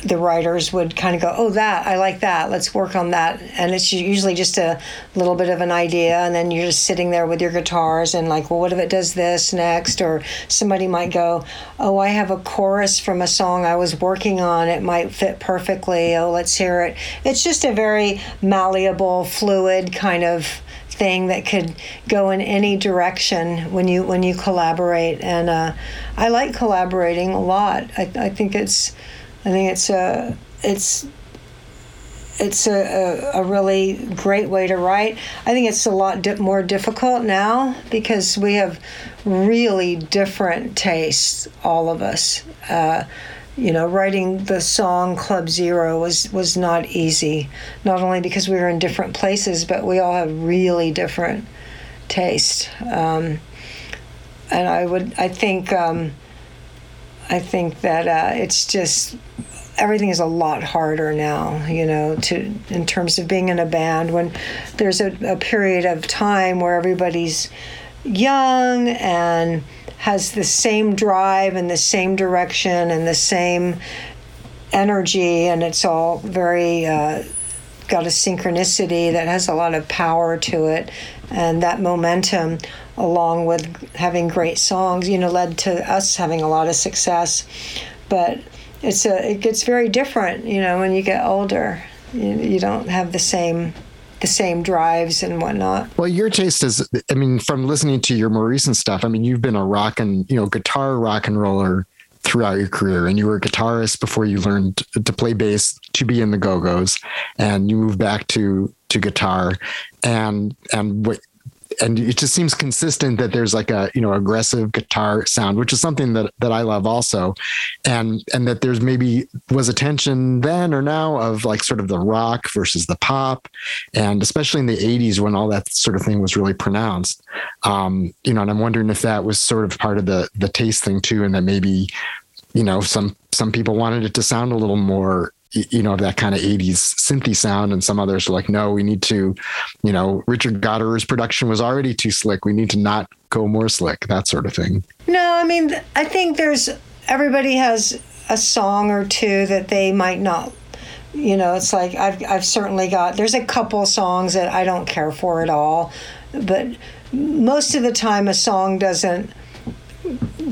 the writers would kind of go, "Oh, that I like that. Let's work on that." And it's usually just a little bit of an idea, and then you're just sitting there with your guitars and like, "Well, what if it does this next?" Or somebody might go, "Oh, I have a chorus from a song I was working on. It might fit perfectly. Oh, let's hear it." It's just a very malleable, fluid kind of thing that could go in any direction when you when you collaborate. And uh, I like collaborating a lot. I, I think it's I think it's a it's it's a, a, a, really great way to write. I think it's a lot di- more difficult now because we have really different tastes, all of us. Uh, you know, writing the song Club Zero was, was not easy, not only because we were in different places, but we all have really different tastes. Um, and I would, I think, um, I think that uh, it's just everything is a lot harder now, you know, to in terms of being in a band when there's a, a period of time where everybody's young and has the same drive and the same direction and the same energy, and it's all very uh, got a synchronicity that has a lot of power to it, and that momentum along with having great songs, you know, led to us having a lot of success. But it's a it gets very different, you know, when you get older. You, you don't have the same the same drives and whatnot. Well, your taste is, I mean, from listening to your more recent stuff, I mean, you've been a rock and, you know, guitar rock and roller throughout your career and you were a guitarist before you learned to play bass to be in the go-go's and you moved back to to guitar and and what and it just seems consistent that there's like a you know aggressive guitar sound which is something that that I love also. And and that there's maybe was a tension then or now of like sort of the rock versus the pop. And especially in the 80s when all that sort of thing was really pronounced. Um you know and I'm wondering if that was sort of part of the the taste thing too and that maybe you know some some people wanted it to sound a little more you know that kind of 80s synthy sound and some others are like no we need to you know richard gottehrer's production was already too slick. We need to not go more slick that sort of thing. No i mean i think there's everybody has a song or two that they might not you know it's like i've, I've certainly got there's a couple songs that i don't care for at all but most of the time a song doesn't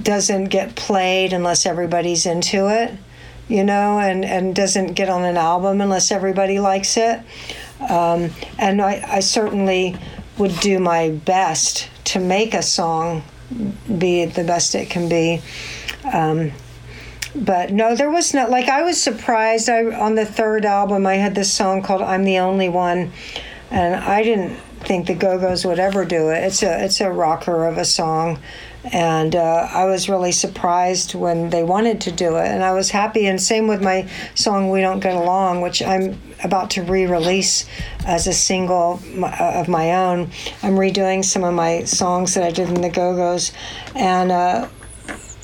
doesn't get played unless everybody's into it you know, and, and doesn't get on an album unless everybody likes it. Um, and I, I certainly would do my best to make a song be the best it can be. Um, but no, there was not like I was surprised. I on the third album I had this song called "I'm the Only One," and I didn't think the Go Go's would ever do it. It's a it's a rocker of a song, and uh, I was really surprised when they wanted to do it, and I was happy. And same with my song "We Don't Get Along," which I'm about to re-release as a single uh, of my own. I'm redoing some of my songs that I did in the Go Go's, and uh,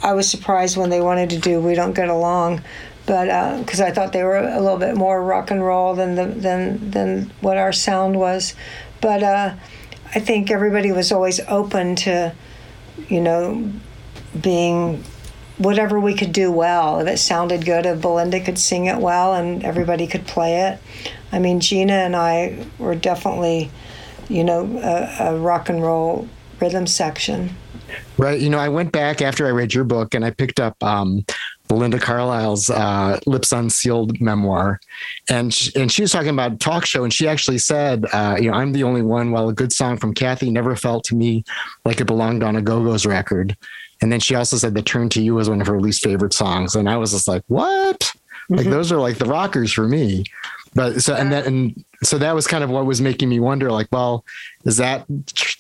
I was surprised when they wanted to do "We Don't Get Along." But because uh, I thought they were a little bit more rock and roll than the than than what our sound was, but uh, I think everybody was always open to you know, being whatever we could do well. If it sounded good, if Belinda could sing it well and everybody could play it. I mean, Gina and I were definitely, you know, a, a rock and roll rhythm section. Right. You know, I went back after I read your book and I picked up um, Belinda Carlisle's uh, Lips Unsealed memoir, and she, and she was talking about a talk show, and she actually said, uh, "You know, I'm the only one. While a good song from Kathy never felt to me like it belonged on a Go Go's record." And then she also said that "Turn to You" was one of her least favorite songs, and I was just like, "What?" Mm-hmm. Like those are like the rockers for me. But so and that and so that was kind of what was making me wonder, like, well, is that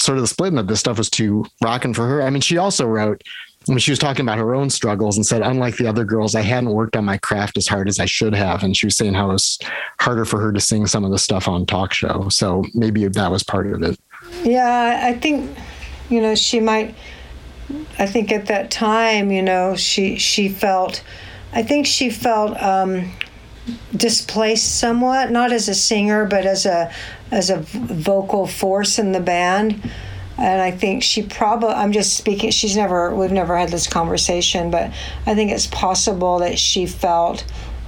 sort of the split that this stuff was too rocking for her? I mean, she also wrote when she was talking about her own struggles and said, unlike the other girls, I hadn't worked on my craft as hard as I should have. And she was saying how it was harder for her to sing some of the stuff on talk show. So maybe that was part of it. Yeah, I think, you know, she might, I think at that time, you know, she, she felt, I think she felt, um, displaced somewhat, not as a singer, but as a as a vocal force in the band. And I think she probably, I'm just speaking, she's never, we've never had this conversation, but I think it's possible that she felt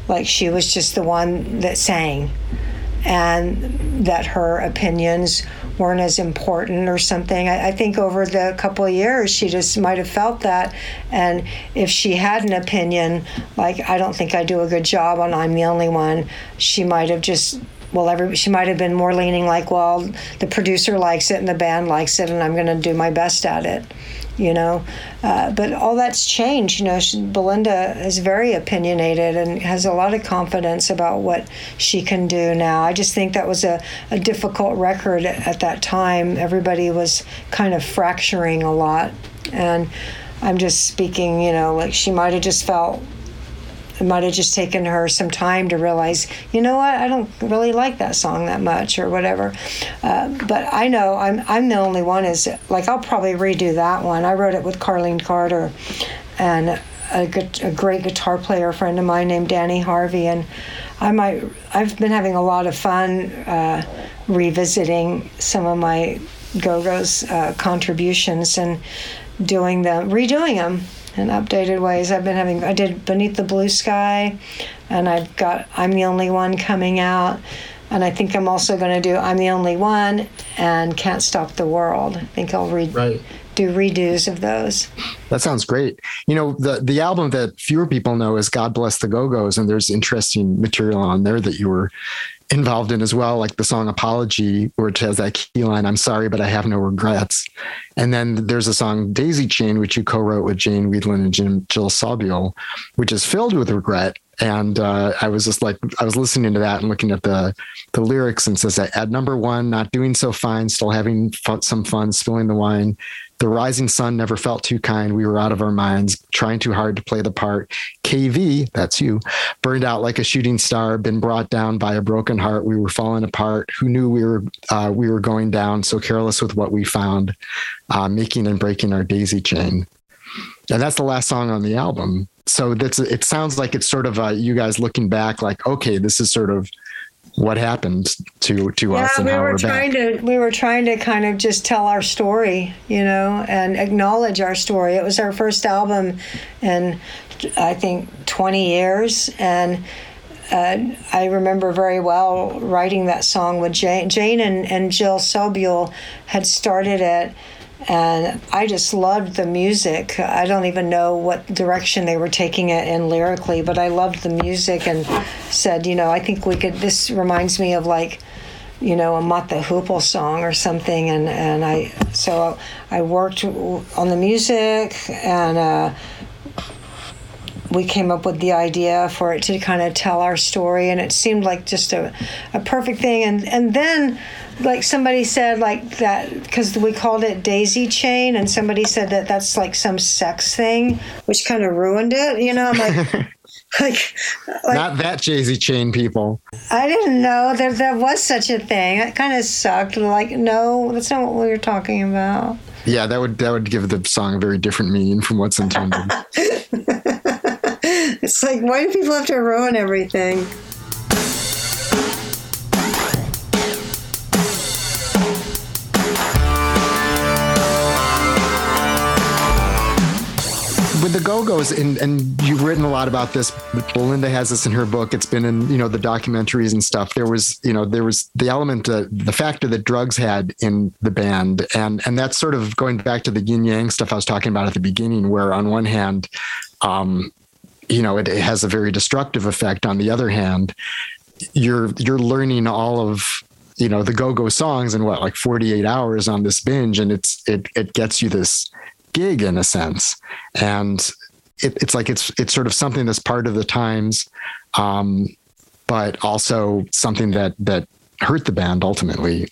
like she was just the one that sang and that her opinions weren't as important or something. I, I, think over the couple of years, she just might have felt that. And if she had an opinion, like, I don't think I do a good job on I'm the only one, she might have just well, every she might have been more leaning like, well, the producer likes it and the band likes it, and I'm going to do my best at it, you know. Uh, but all that's changed. You know, she, Belinda is very opinionated and has a lot of confidence about what she can do now. I just think that was a, a difficult record at that time. Everybody was kind of fracturing a lot, and I'm just speaking, you know, like she might have just felt it might have just taken her some time to realize, you know what, I don't really like that song that much or whatever. Uh, but I know I'm, I'm the only one is like, I'll probably redo that one. I wrote it with Carlene Carter and a, a great guitar player friend of mine named Danny Harvey. And I might, I've been having a lot of fun uh, revisiting some of my Go-Go's uh, contributions and doing them, redoing them in updated ways. I've been having, I did Beneath the Blue Sky, and I've got I'm the Only One coming out. And I think I'm also going to do I'm the Only One and Can't Stop the World. I think I'll read. Right do redos of those. That sounds great. You know, the the album that fewer people know is God Bless the Go-Go's, and there's interesting material on there that you were involved in as well, like the song Apology, which has that key line, I'm sorry, but I have no regrets. And then there's a song Daisy Chain, which you co-wrote with Jane Wiedlin and Jim, Jill Sobule, which is filled with regret. And uh, I was just like, I was listening to that and looking at the the lyrics and says, that at number one, not doing so fine, still having some fun, spilling the wine. The rising sun never felt too kind. We were out of our minds, trying too hard to play the part. KV, that's you, burned out like a shooting star, been brought down by a broken heart. We were falling apart. Who knew we were uh, we were going down? So careless with what we found, uh, making and breaking our daisy chain. And that's the last song on the album. So that's it. Sounds like it's sort of uh, you guys looking back, like okay, this is sort of what happened to to yeah, us and we how were we're trying back. to we were trying to kind of just tell our story you know and acknowledge our story it was our first album in i think 20 years and uh, I remember very well writing that song with Jane. Jane and, and Jill Sobule had started it, and I just loved the music. I don't even know what direction they were taking it in lyrically, but I loved the music and said, you know, I think we could. This reminds me of like, you know, a the Hoople song or something, and and I so I worked on the music and. Uh, we came up with the idea for it to kind of tell our story and it seemed like just a, a perfect thing and and then like somebody said like that because we called it daisy chain and somebody said that that's like some sex thing which kind of ruined it you know? I'm like like, like, not that daisy chain people. I didn't know that there was such a thing. It kind of sucked like no that's not what we were talking about. Yeah that would that would give the song a very different meaning from what's intended. It's like why do people have to ruin everything the Go-Go's, and, and you've written a lot about this. Belinda has this in her book. It's been in you know the documentaries and stuff. There was you know there was the element, uh, the factor that drugs had in the band, and and that's sort of going back to the yin yang stuff I was talking about at the beginning, where on one hand, um, you know, it, it has a very destructive effect. On the other hand, you're you're learning all of you know the go-go songs in what like 48 hours on this binge and it's it it gets you this gig in a sense. And it, it's like it's it's sort of something that's part of the times, um, but also something that that hurt the band ultimately.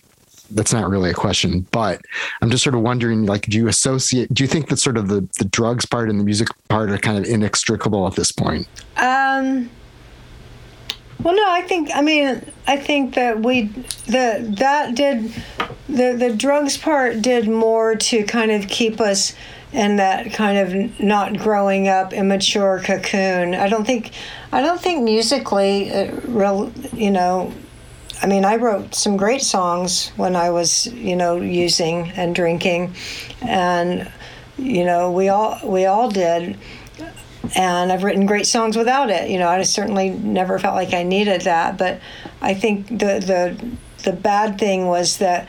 That's not really a question, but I'm just sort of wondering, like, do you associate? Do you think that sort of the the drugs part and the music part are kind of inextricable at this point? Um. Well, no, I think I mean I think that we the that did the the drugs part did more to kind of keep us in that kind of not growing up immature cocoon. I don't think I don't think musically, uh, real, you know, I mean, I wrote some great songs when I was, you know, using and drinking, and you know, we all we all did. And I've written great songs without it. You know, I certainly never felt like I needed that. But I think the the the bad thing was that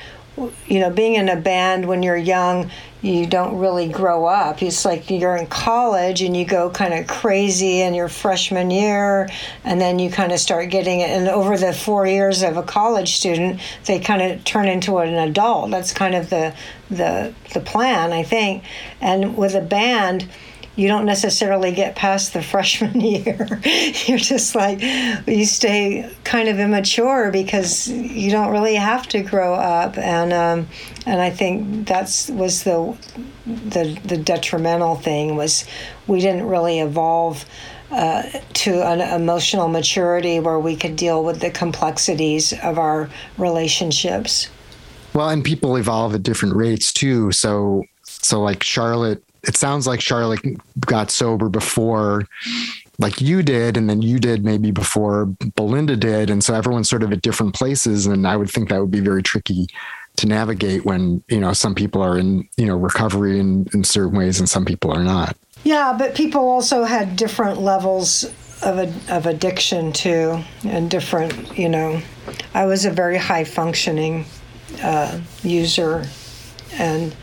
you know, being in a band when you're young, you don't really grow up. It's like you're in college and you go kind of crazy in your freshman year, and then you kind of start getting it. And over the four years of a college student, they kind of turn into an adult. That's kind of the the the plan, I think. And with a band, you don't necessarily get past the freshman year. You're just like you stay kind of immature because you don't really have to grow up, and um, and I think that's was the the the detrimental thing was we didn't really evolve. Uh, to an emotional maturity where we could deal with the complexities of our relationships. Well, and people evolve at different rates too. So, so like Charlotte it sounds like Charlotte got sober before like you did and then you did maybe before Belinda did and so everyone's sort of at different places and I would think that would be very tricky to navigate when you know some people are in you know recovery in, in certain ways and some people are not. Yeah but people also had different levels of, a, of addiction too and different you know. I was a very high functioning uh, user and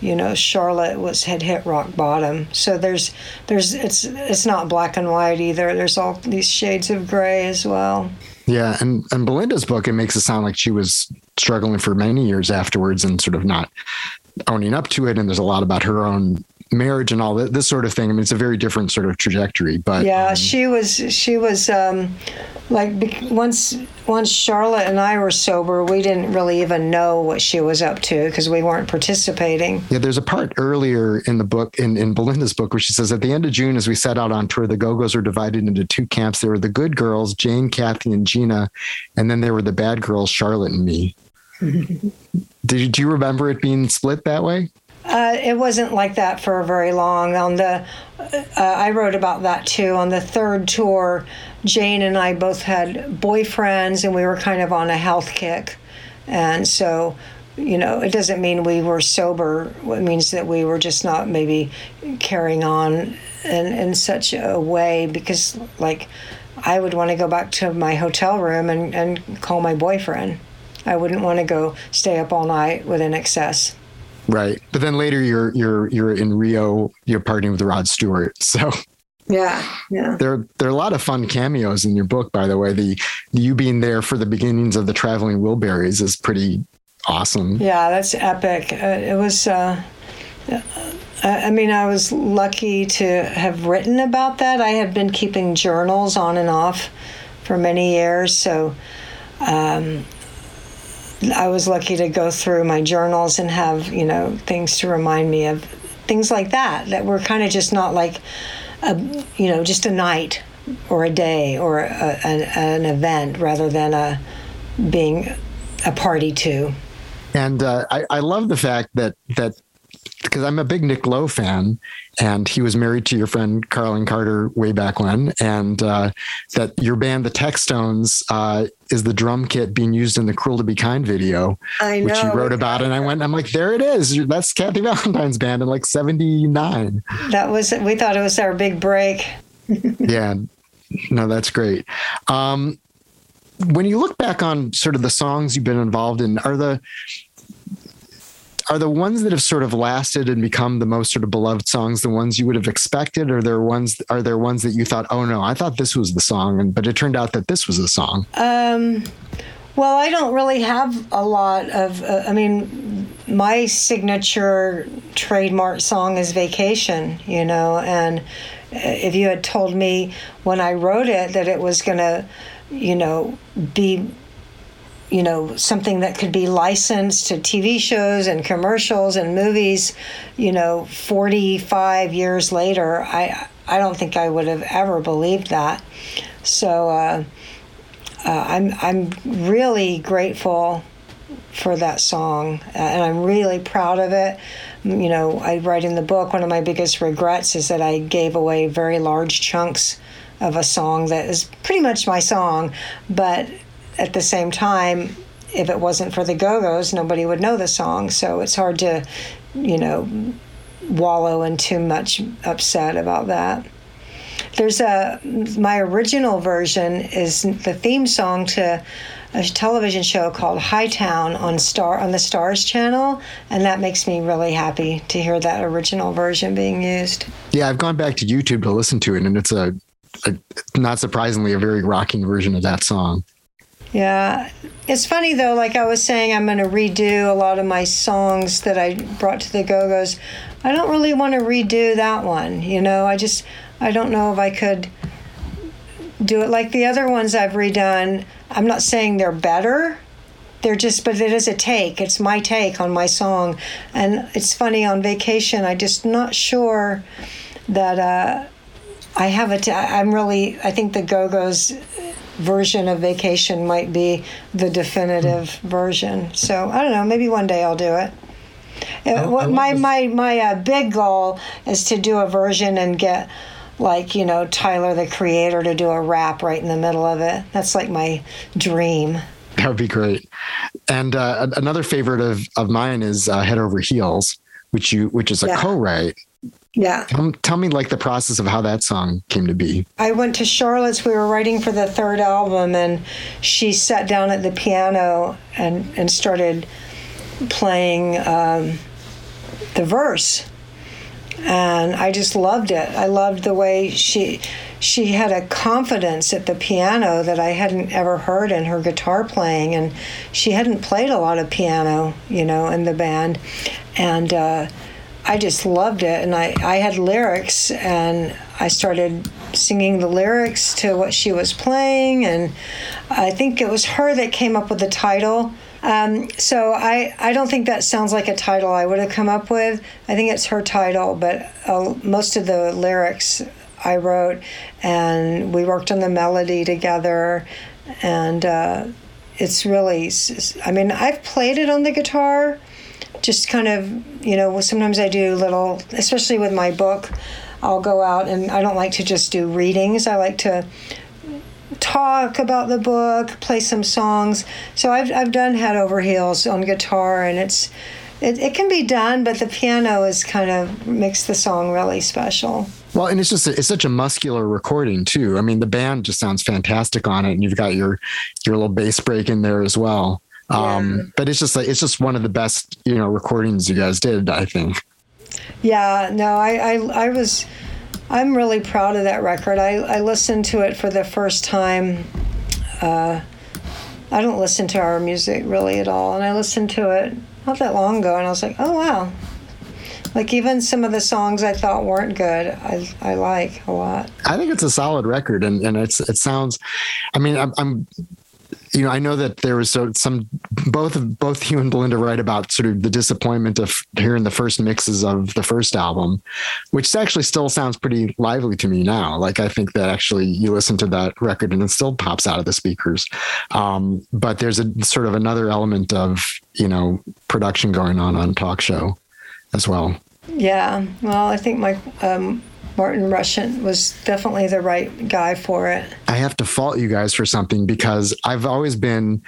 you know charlotte was had hit rock bottom. So there's there's it's it's not black and white either. There's all these shades of gray as well. Yeah and and belinda's book it makes it sound like she was struggling for many years afterwards and sort of not owning up to it. And there's a lot about her own marriage and all that, this sort of thing. I mean, it's a very different sort of trajectory. But yeah, um, she was she was um, like once once Charlotte and I were sober, we didn't really even know what she was up to because we weren't participating. Yeah, there's a part earlier in the book in in Belinda's book where she says at the end of June, as we set out on tour, the Go Go's were divided into two camps. There were the good girls, Jane, Kathy, and Gina, and then there were the bad girls, Charlotte and me. Did you, do you remember it being split that way? Uh, it wasn't like that for very long. On the, uh, I wrote about that too. On the third tour, Jane and I both had boyfriends, and we were kind of on a health kick, and so. You know, it doesn't mean we were sober. It means that we were just not maybe carrying on in, in such a way because, like, I would want to go back to my hotel room and, and call my boyfriend. I wouldn't want to go stay up all night with INXS. Right. But then later you're you're you're in Rio, you're partying with Rod Stewart. So yeah, yeah. There, there are a lot of fun cameos in your book, by the way. The, the you being there for the beginnings of the Traveling Wilburys is pretty awesome. Yeah, that's epic. Uh, it was. Uh, I mean, I was lucky to have written about that. I had been keeping journals on and off for many years, so um, I was lucky to go through my journals and have, you know, things to remind me of things like that, that were kind of just not like, a, you know, just a night or a day or a, an, an event rather than a being a party to. And uh, I, I love the fact that that because I'm a big Nick Lowe fan, and he was married to your friend Carlene Carter way back when, and uh, that your band, the Textones, uh, is the drum kit being used in the "Cruel to Be Kind" video, which you wrote about, and I went, I'm like, there it is. That's Kathy Valentine's band in like '79. That was we thought it was our big break. yeah, no, that's great. Um, when you look back on sort of the songs you've been involved in, are the are the ones that have sort of lasted and become the most sort of beloved songs the ones you would have expected? Or there ones are there ones that you thought oh no i thought this was the song and but it turned out that this was the song? Um well i don't really have a lot of uh, i mean my signature trademark song is vacation you know and if you had told me when i wrote it that it was going to you know be you know something that could be licensed to TV shows and commercials and movies you know 45 years later I I don't think I would have ever believed that. So uh, uh, I'm I'm really grateful for that song uh, and I'm really proud of it. You know I write in the book one of my biggest regrets is that I gave away very large chunks of a song that is pretty much my song, but at the same time, if it wasn't for the Go Go's, nobody would know the song. So it's hard to, you know, wallow in too much upset about that. There's a my original version is the theme song to a television show called Hightown on Star on the Starz channel, and that makes me really happy to hear that original version being used. Yeah, I've gone back to YouTube to listen to it, and it's a, a not surprisingly a very rocking version of that song. Yeah. It's funny though, like I was saying, I'm going to redo a lot of my songs that I brought to the Go Go's. I don't really want to redo that one. You know, I just, I don't know if I could do it like the other ones I've redone. I'm not saying they're better. They're just, but it is a take. It's my take on my song. And it's funny on vacation, I just not sure that uh, I have a. T- I'm really, I think the Go Go's version of vacation might be the definitive version. So I don't know. Maybe one day I'll do it. Uh, what my my my uh, big goal is to do a version and get like you know Tyler the Creator to do a rap right in the middle of it. That's like my dream. That would be great. And uh, another favorite of of mine is uh, Head Over Heels, which you which is a yeah. co-write. Yeah. Tell, tell, me like the process of how that song came to be. I went to Charlotte's. We were writing for the third album, and she sat down at the piano and and started playing um, the verse and I just loved it. I loved the way she she had a confidence at the piano that I hadn't ever heard in her guitar playing, and she hadn't played a lot of piano, you know, in the band, and uh, I just loved it. And I I had lyrics, and I started singing the lyrics to what she was playing, and I think it was her that came up with the title um, so I, I don't think that sounds like a title I would have come up with. I think it's her title, but uh, most of the lyrics I wrote, and we worked on the melody together, and uh, it's really. I mean, I've played it on the guitar, just kind of you know. Sometimes I do little, especially with my book. I'll go out and I don't like to just do readings. I like to talk about the book, play some songs. So I've, I've done Head Over Heels on guitar, and it's it, it can be done, but the piano is kind of makes the song really special. Well, and it's just it's such a muscular recording too. I mean, the band just sounds fantastic on it, and you've got your your little bass break in there as well. Um, yeah. But it's just like it's just one of the best you know recordings you guys did. I think. Yeah. No, I I, I was I'm really proud of that record. I, I listened to it for the first time. Uh, I don't listen to our music really at all, and I listened to it not that long ago, and I was like, oh wow. Like even some of the songs I thought weren't good, I, I like a lot. I think it's a solid record, and, and it's it sounds. I mean, I'm, I'm you know, I know that there was some both of both you and Belinda write about sort of the disappointment of hearing the first mixes of the first album, which actually still sounds pretty lively to me now. Like I think that actually you listen to that record and it still pops out of the speakers. Um, but there's a sort of another element of you know production going on on talk show as well. Yeah, well, I think my um, Martin Rushent was definitely the right guy for it. I have to fault you guys for something because I've always been,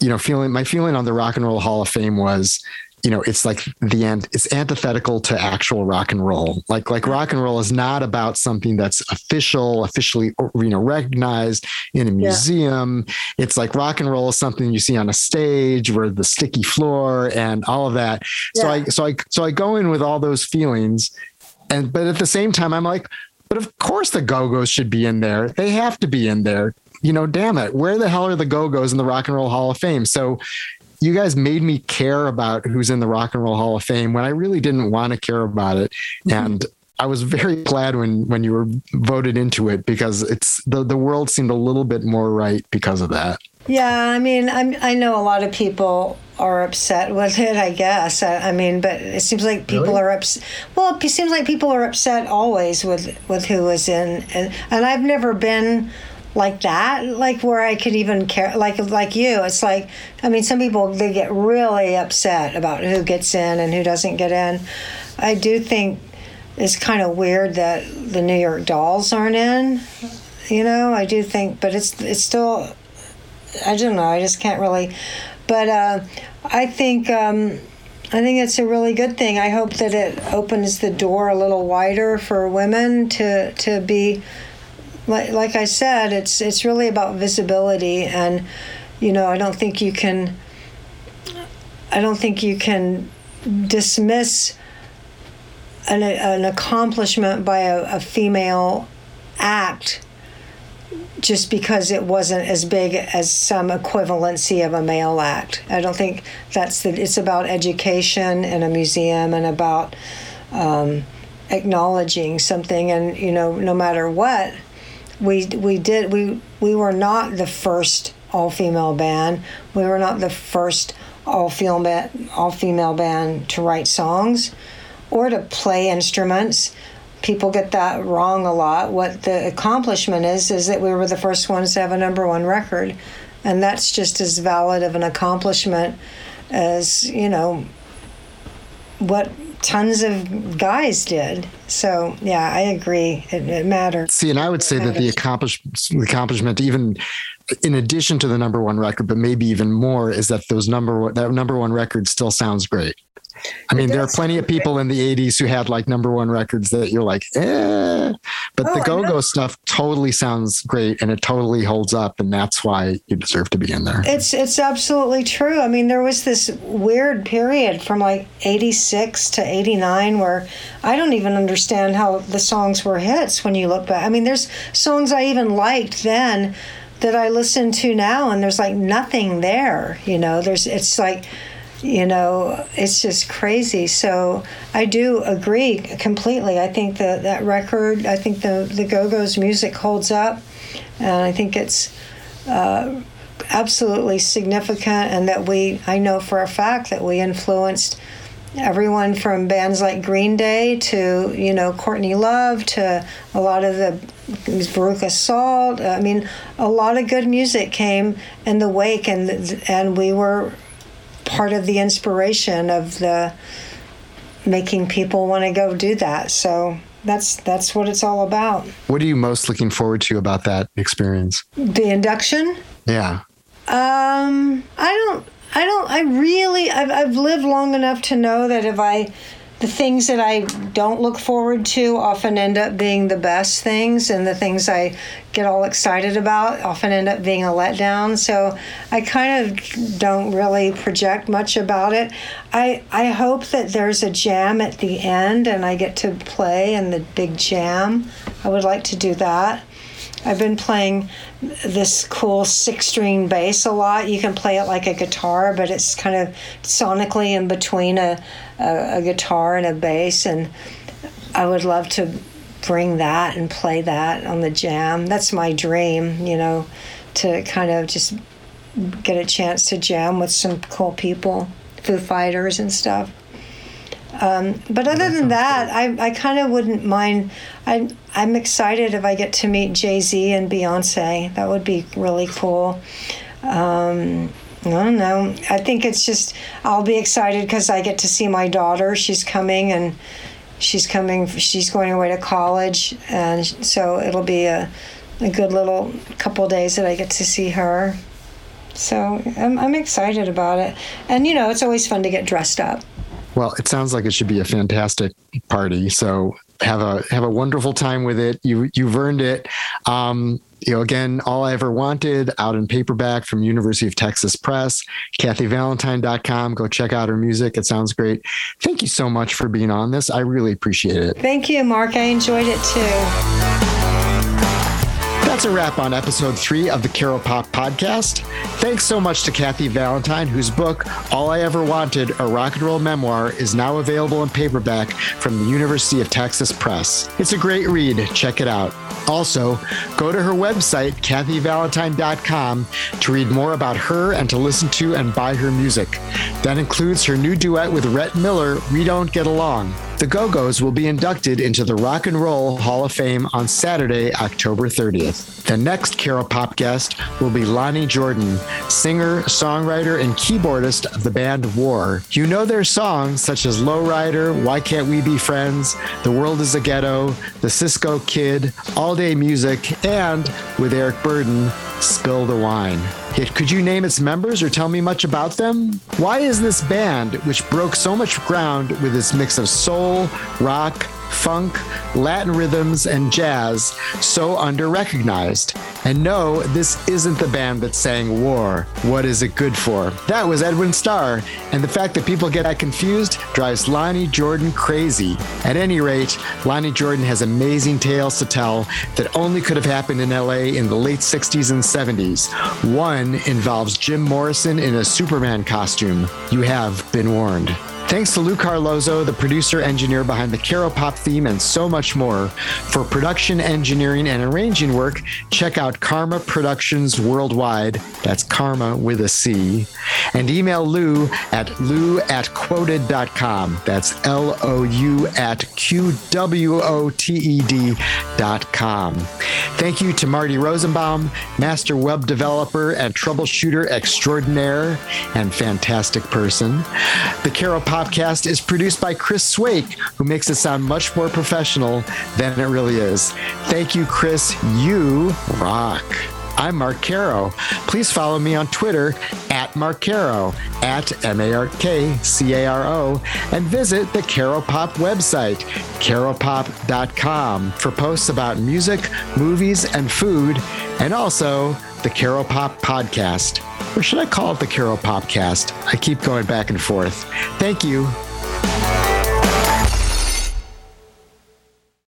you know, feeling my feeling on the Rock and Roll Hall of Fame was, you know, it's like the end, it's antithetical to actual rock and roll. Like, like rock and roll is not about something that's official, officially, you know, recognized in a museum. Yeah. It's like rock and roll is something you see on a stage where the sticky floor and all of that. Yeah. So I, so I, so I go in with all those feelings and but at the same time, I'm like, but of course the Go Go's should be in there. They have to be in there. You know, damn it. Where the hell are the Go Go's in the Rock and Roll Hall of Fame? So you guys made me care about who's in the Rock and Roll Hall of Fame when I really didn't want to care about it. Mm-hmm. And I was very glad when when you were voted into it because it's the the world seemed a little bit more right because of that. Yeah, I mean, I'm, I know a lot of people are upset with it. I guess. I, I mean, but it seems like people really? are upset. Well, it seems like people are upset always with with who was in, and and I've never been like that like where i could even care like like you it's like i mean some people they get really upset about who gets in and who doesn't get in i do think it's kind of weird that the new york dolls aren't in You know, I do think, but it's it's still. I don't know. I just can't really. But uh, I think um, I think it's a really good thing. I hope that it opens the door a little wider for women to to be. Like, like I said, it's it's really about visibility, and you know, I don't think you can. I don't think you can dismiss an, an accomplishment by a, a female act just because it wasn't as big as some equivalency of a male act. I don't think that's the. It's about education in a museum and about um, acknowledging something. And you know, no matter what, we we did we we were not the first all female band. We were not the first all female all female band to write songs or to play instruments people get that wrong a lot. What the accomplishment is is that we were the first ones to have a number one record, and that's just as valid of an accomplishment as you know what tons of guys did. So yeah, I agree. It, it matters. See, and I would say that the accomplishment, accomplishment, even in addition to the number one record, but maybe even more, is that those number that number one record still sounds great. I mean, there are plenty of people in the 80s who had like number one records that you're like, eh. But oh, the go go stuff totally sounds great and it totally holds up. And that's why you deserve to be in there. It's, it's absolutely true. I mean, there was this weird period from like 86 to 89 where I don't even understand how the songs were hits when you look back. I mean, there's songs I even liked then that I listen to now and there's like nothing there, you know, there's, it's like, you know it's just crazy so i do agree completely i think that that record i think the the go-go's music holds up and i think it's uh, absolutely significant and that we i know for a fact that we influenced everyone from bands like green day to you know courtney love to a lot of the Veruca Salt. I mean, a lot of good music came in the wake, and and we were part of the inspiration of the making people want to go do that. So that's that's what it's all about. What are you most looking forward to about that experience? The induction? Yeah. Um, I don't I don't I really I've I've lived long enough to know that if I the things that I don't look forward to often end up being the best things, and the things I get all excited about often end up being a letdown. So I kind of don't really project much about it. I, I hope that there's a jam at the end and I get to play in the big jam. I would like to do that. I've been playing this cool six string bass a lot. You can play it like a guitar, but it's kind of sonically in between a, a, a guitar and a bass. And I would love to bring that and play that on the jam. That's my dream, you know, to kind of just get a chance to jam with some cool people, Foo Fighters and stuff. Um, but other than that, I, I kind of wouldn't mind. I, I'm excited if I get to meet Jay Z and Beyonce. That would be really cool. Um, I don't know. I think it's just, I'll be excited because I get to see my daughter. She's coming and she's coming, she's going away to college. And so it'll be a, a good little couple days that I get to see her. So I'm, I'm excited about it. And, you know, it's always fun to get dressed up. Well, it sounds like it should be a fantastic party. So have a have a wonderful time with it. You you've earned it. Um, you know, again, all I ever wanted out in paperback from University of Texas Press, KathyValentine.com. Go check out her music. It sounds great. Thank you so much for being on this. I really appreciate it. Thank you, Mark. I enjoyed it too. That's a wrap on episode three of the Caro Pop podcast. Thanks so much to Kathy Valentine, whose book, All I Ever Wanted, a rock and roll memoir, is now available in paperback from the University of Texas Press. It's a great read. Check it out. Also, go to her website, KathyValentine.com, to read more about her and to listen to and buy her music. That includes her new duet with Rhett Miller, We Don't Get Along. The Go Go's will be inducted into the Rock and Roll Hall of Fame on Saturday, October 30th. The next Caro Pop guest will be Lonnie Jordan, singer, songwriter, and keyboardist of the band War. You know their songs such as Lowrider, Why Can't We Be Friends, The World is a Ghetto, The Cisco Kid, All Day Music, and with Eric Burdon, Spill the Wine. Could you name its members or tell me much about them? Why is this band, which broke so much ground with its mix of soul, rock, funk, Latin rhythms, and jazz so under-recognized. And no, this isn't the band that sang War. What is it good for? That was Edwin Starr, and the fact that people get that confused drives Lonnie Jordan crazy. At any rate, Lonnie Jordan has amazing tales to tell that only could have happened in LA in the late 60s and 70s. One involves Jim Morrison in a Superman costume. You have been warned. Thanks to Lou Carlozo, the producer engineer behind the Caro Pop theme, and so much more. For production, engineering, and arranging work, check out Carma Productions Worldwide. That's Carma with a C. And email Lou at lou at qwoted.com. That's L O U at Q W O T E D.com. Thank you to Marty Rosenbaum, master web developer and troubleshooter extraordinaire and fantastic person. The Caro Pop is produced by Chris Swake, who makes it sound much more professional than it really is. Thank you, Chris. You rock. I'm Mark Caro. Please follow me on Twitter at Mark Caro, at M A R K C A R O, and visit the Caro Pop website, caropop.com, for posts about music, movies, and food, and also the Caro Pop podcast or should I call it the Caro Popcast? I keep going back and forth. Thank you.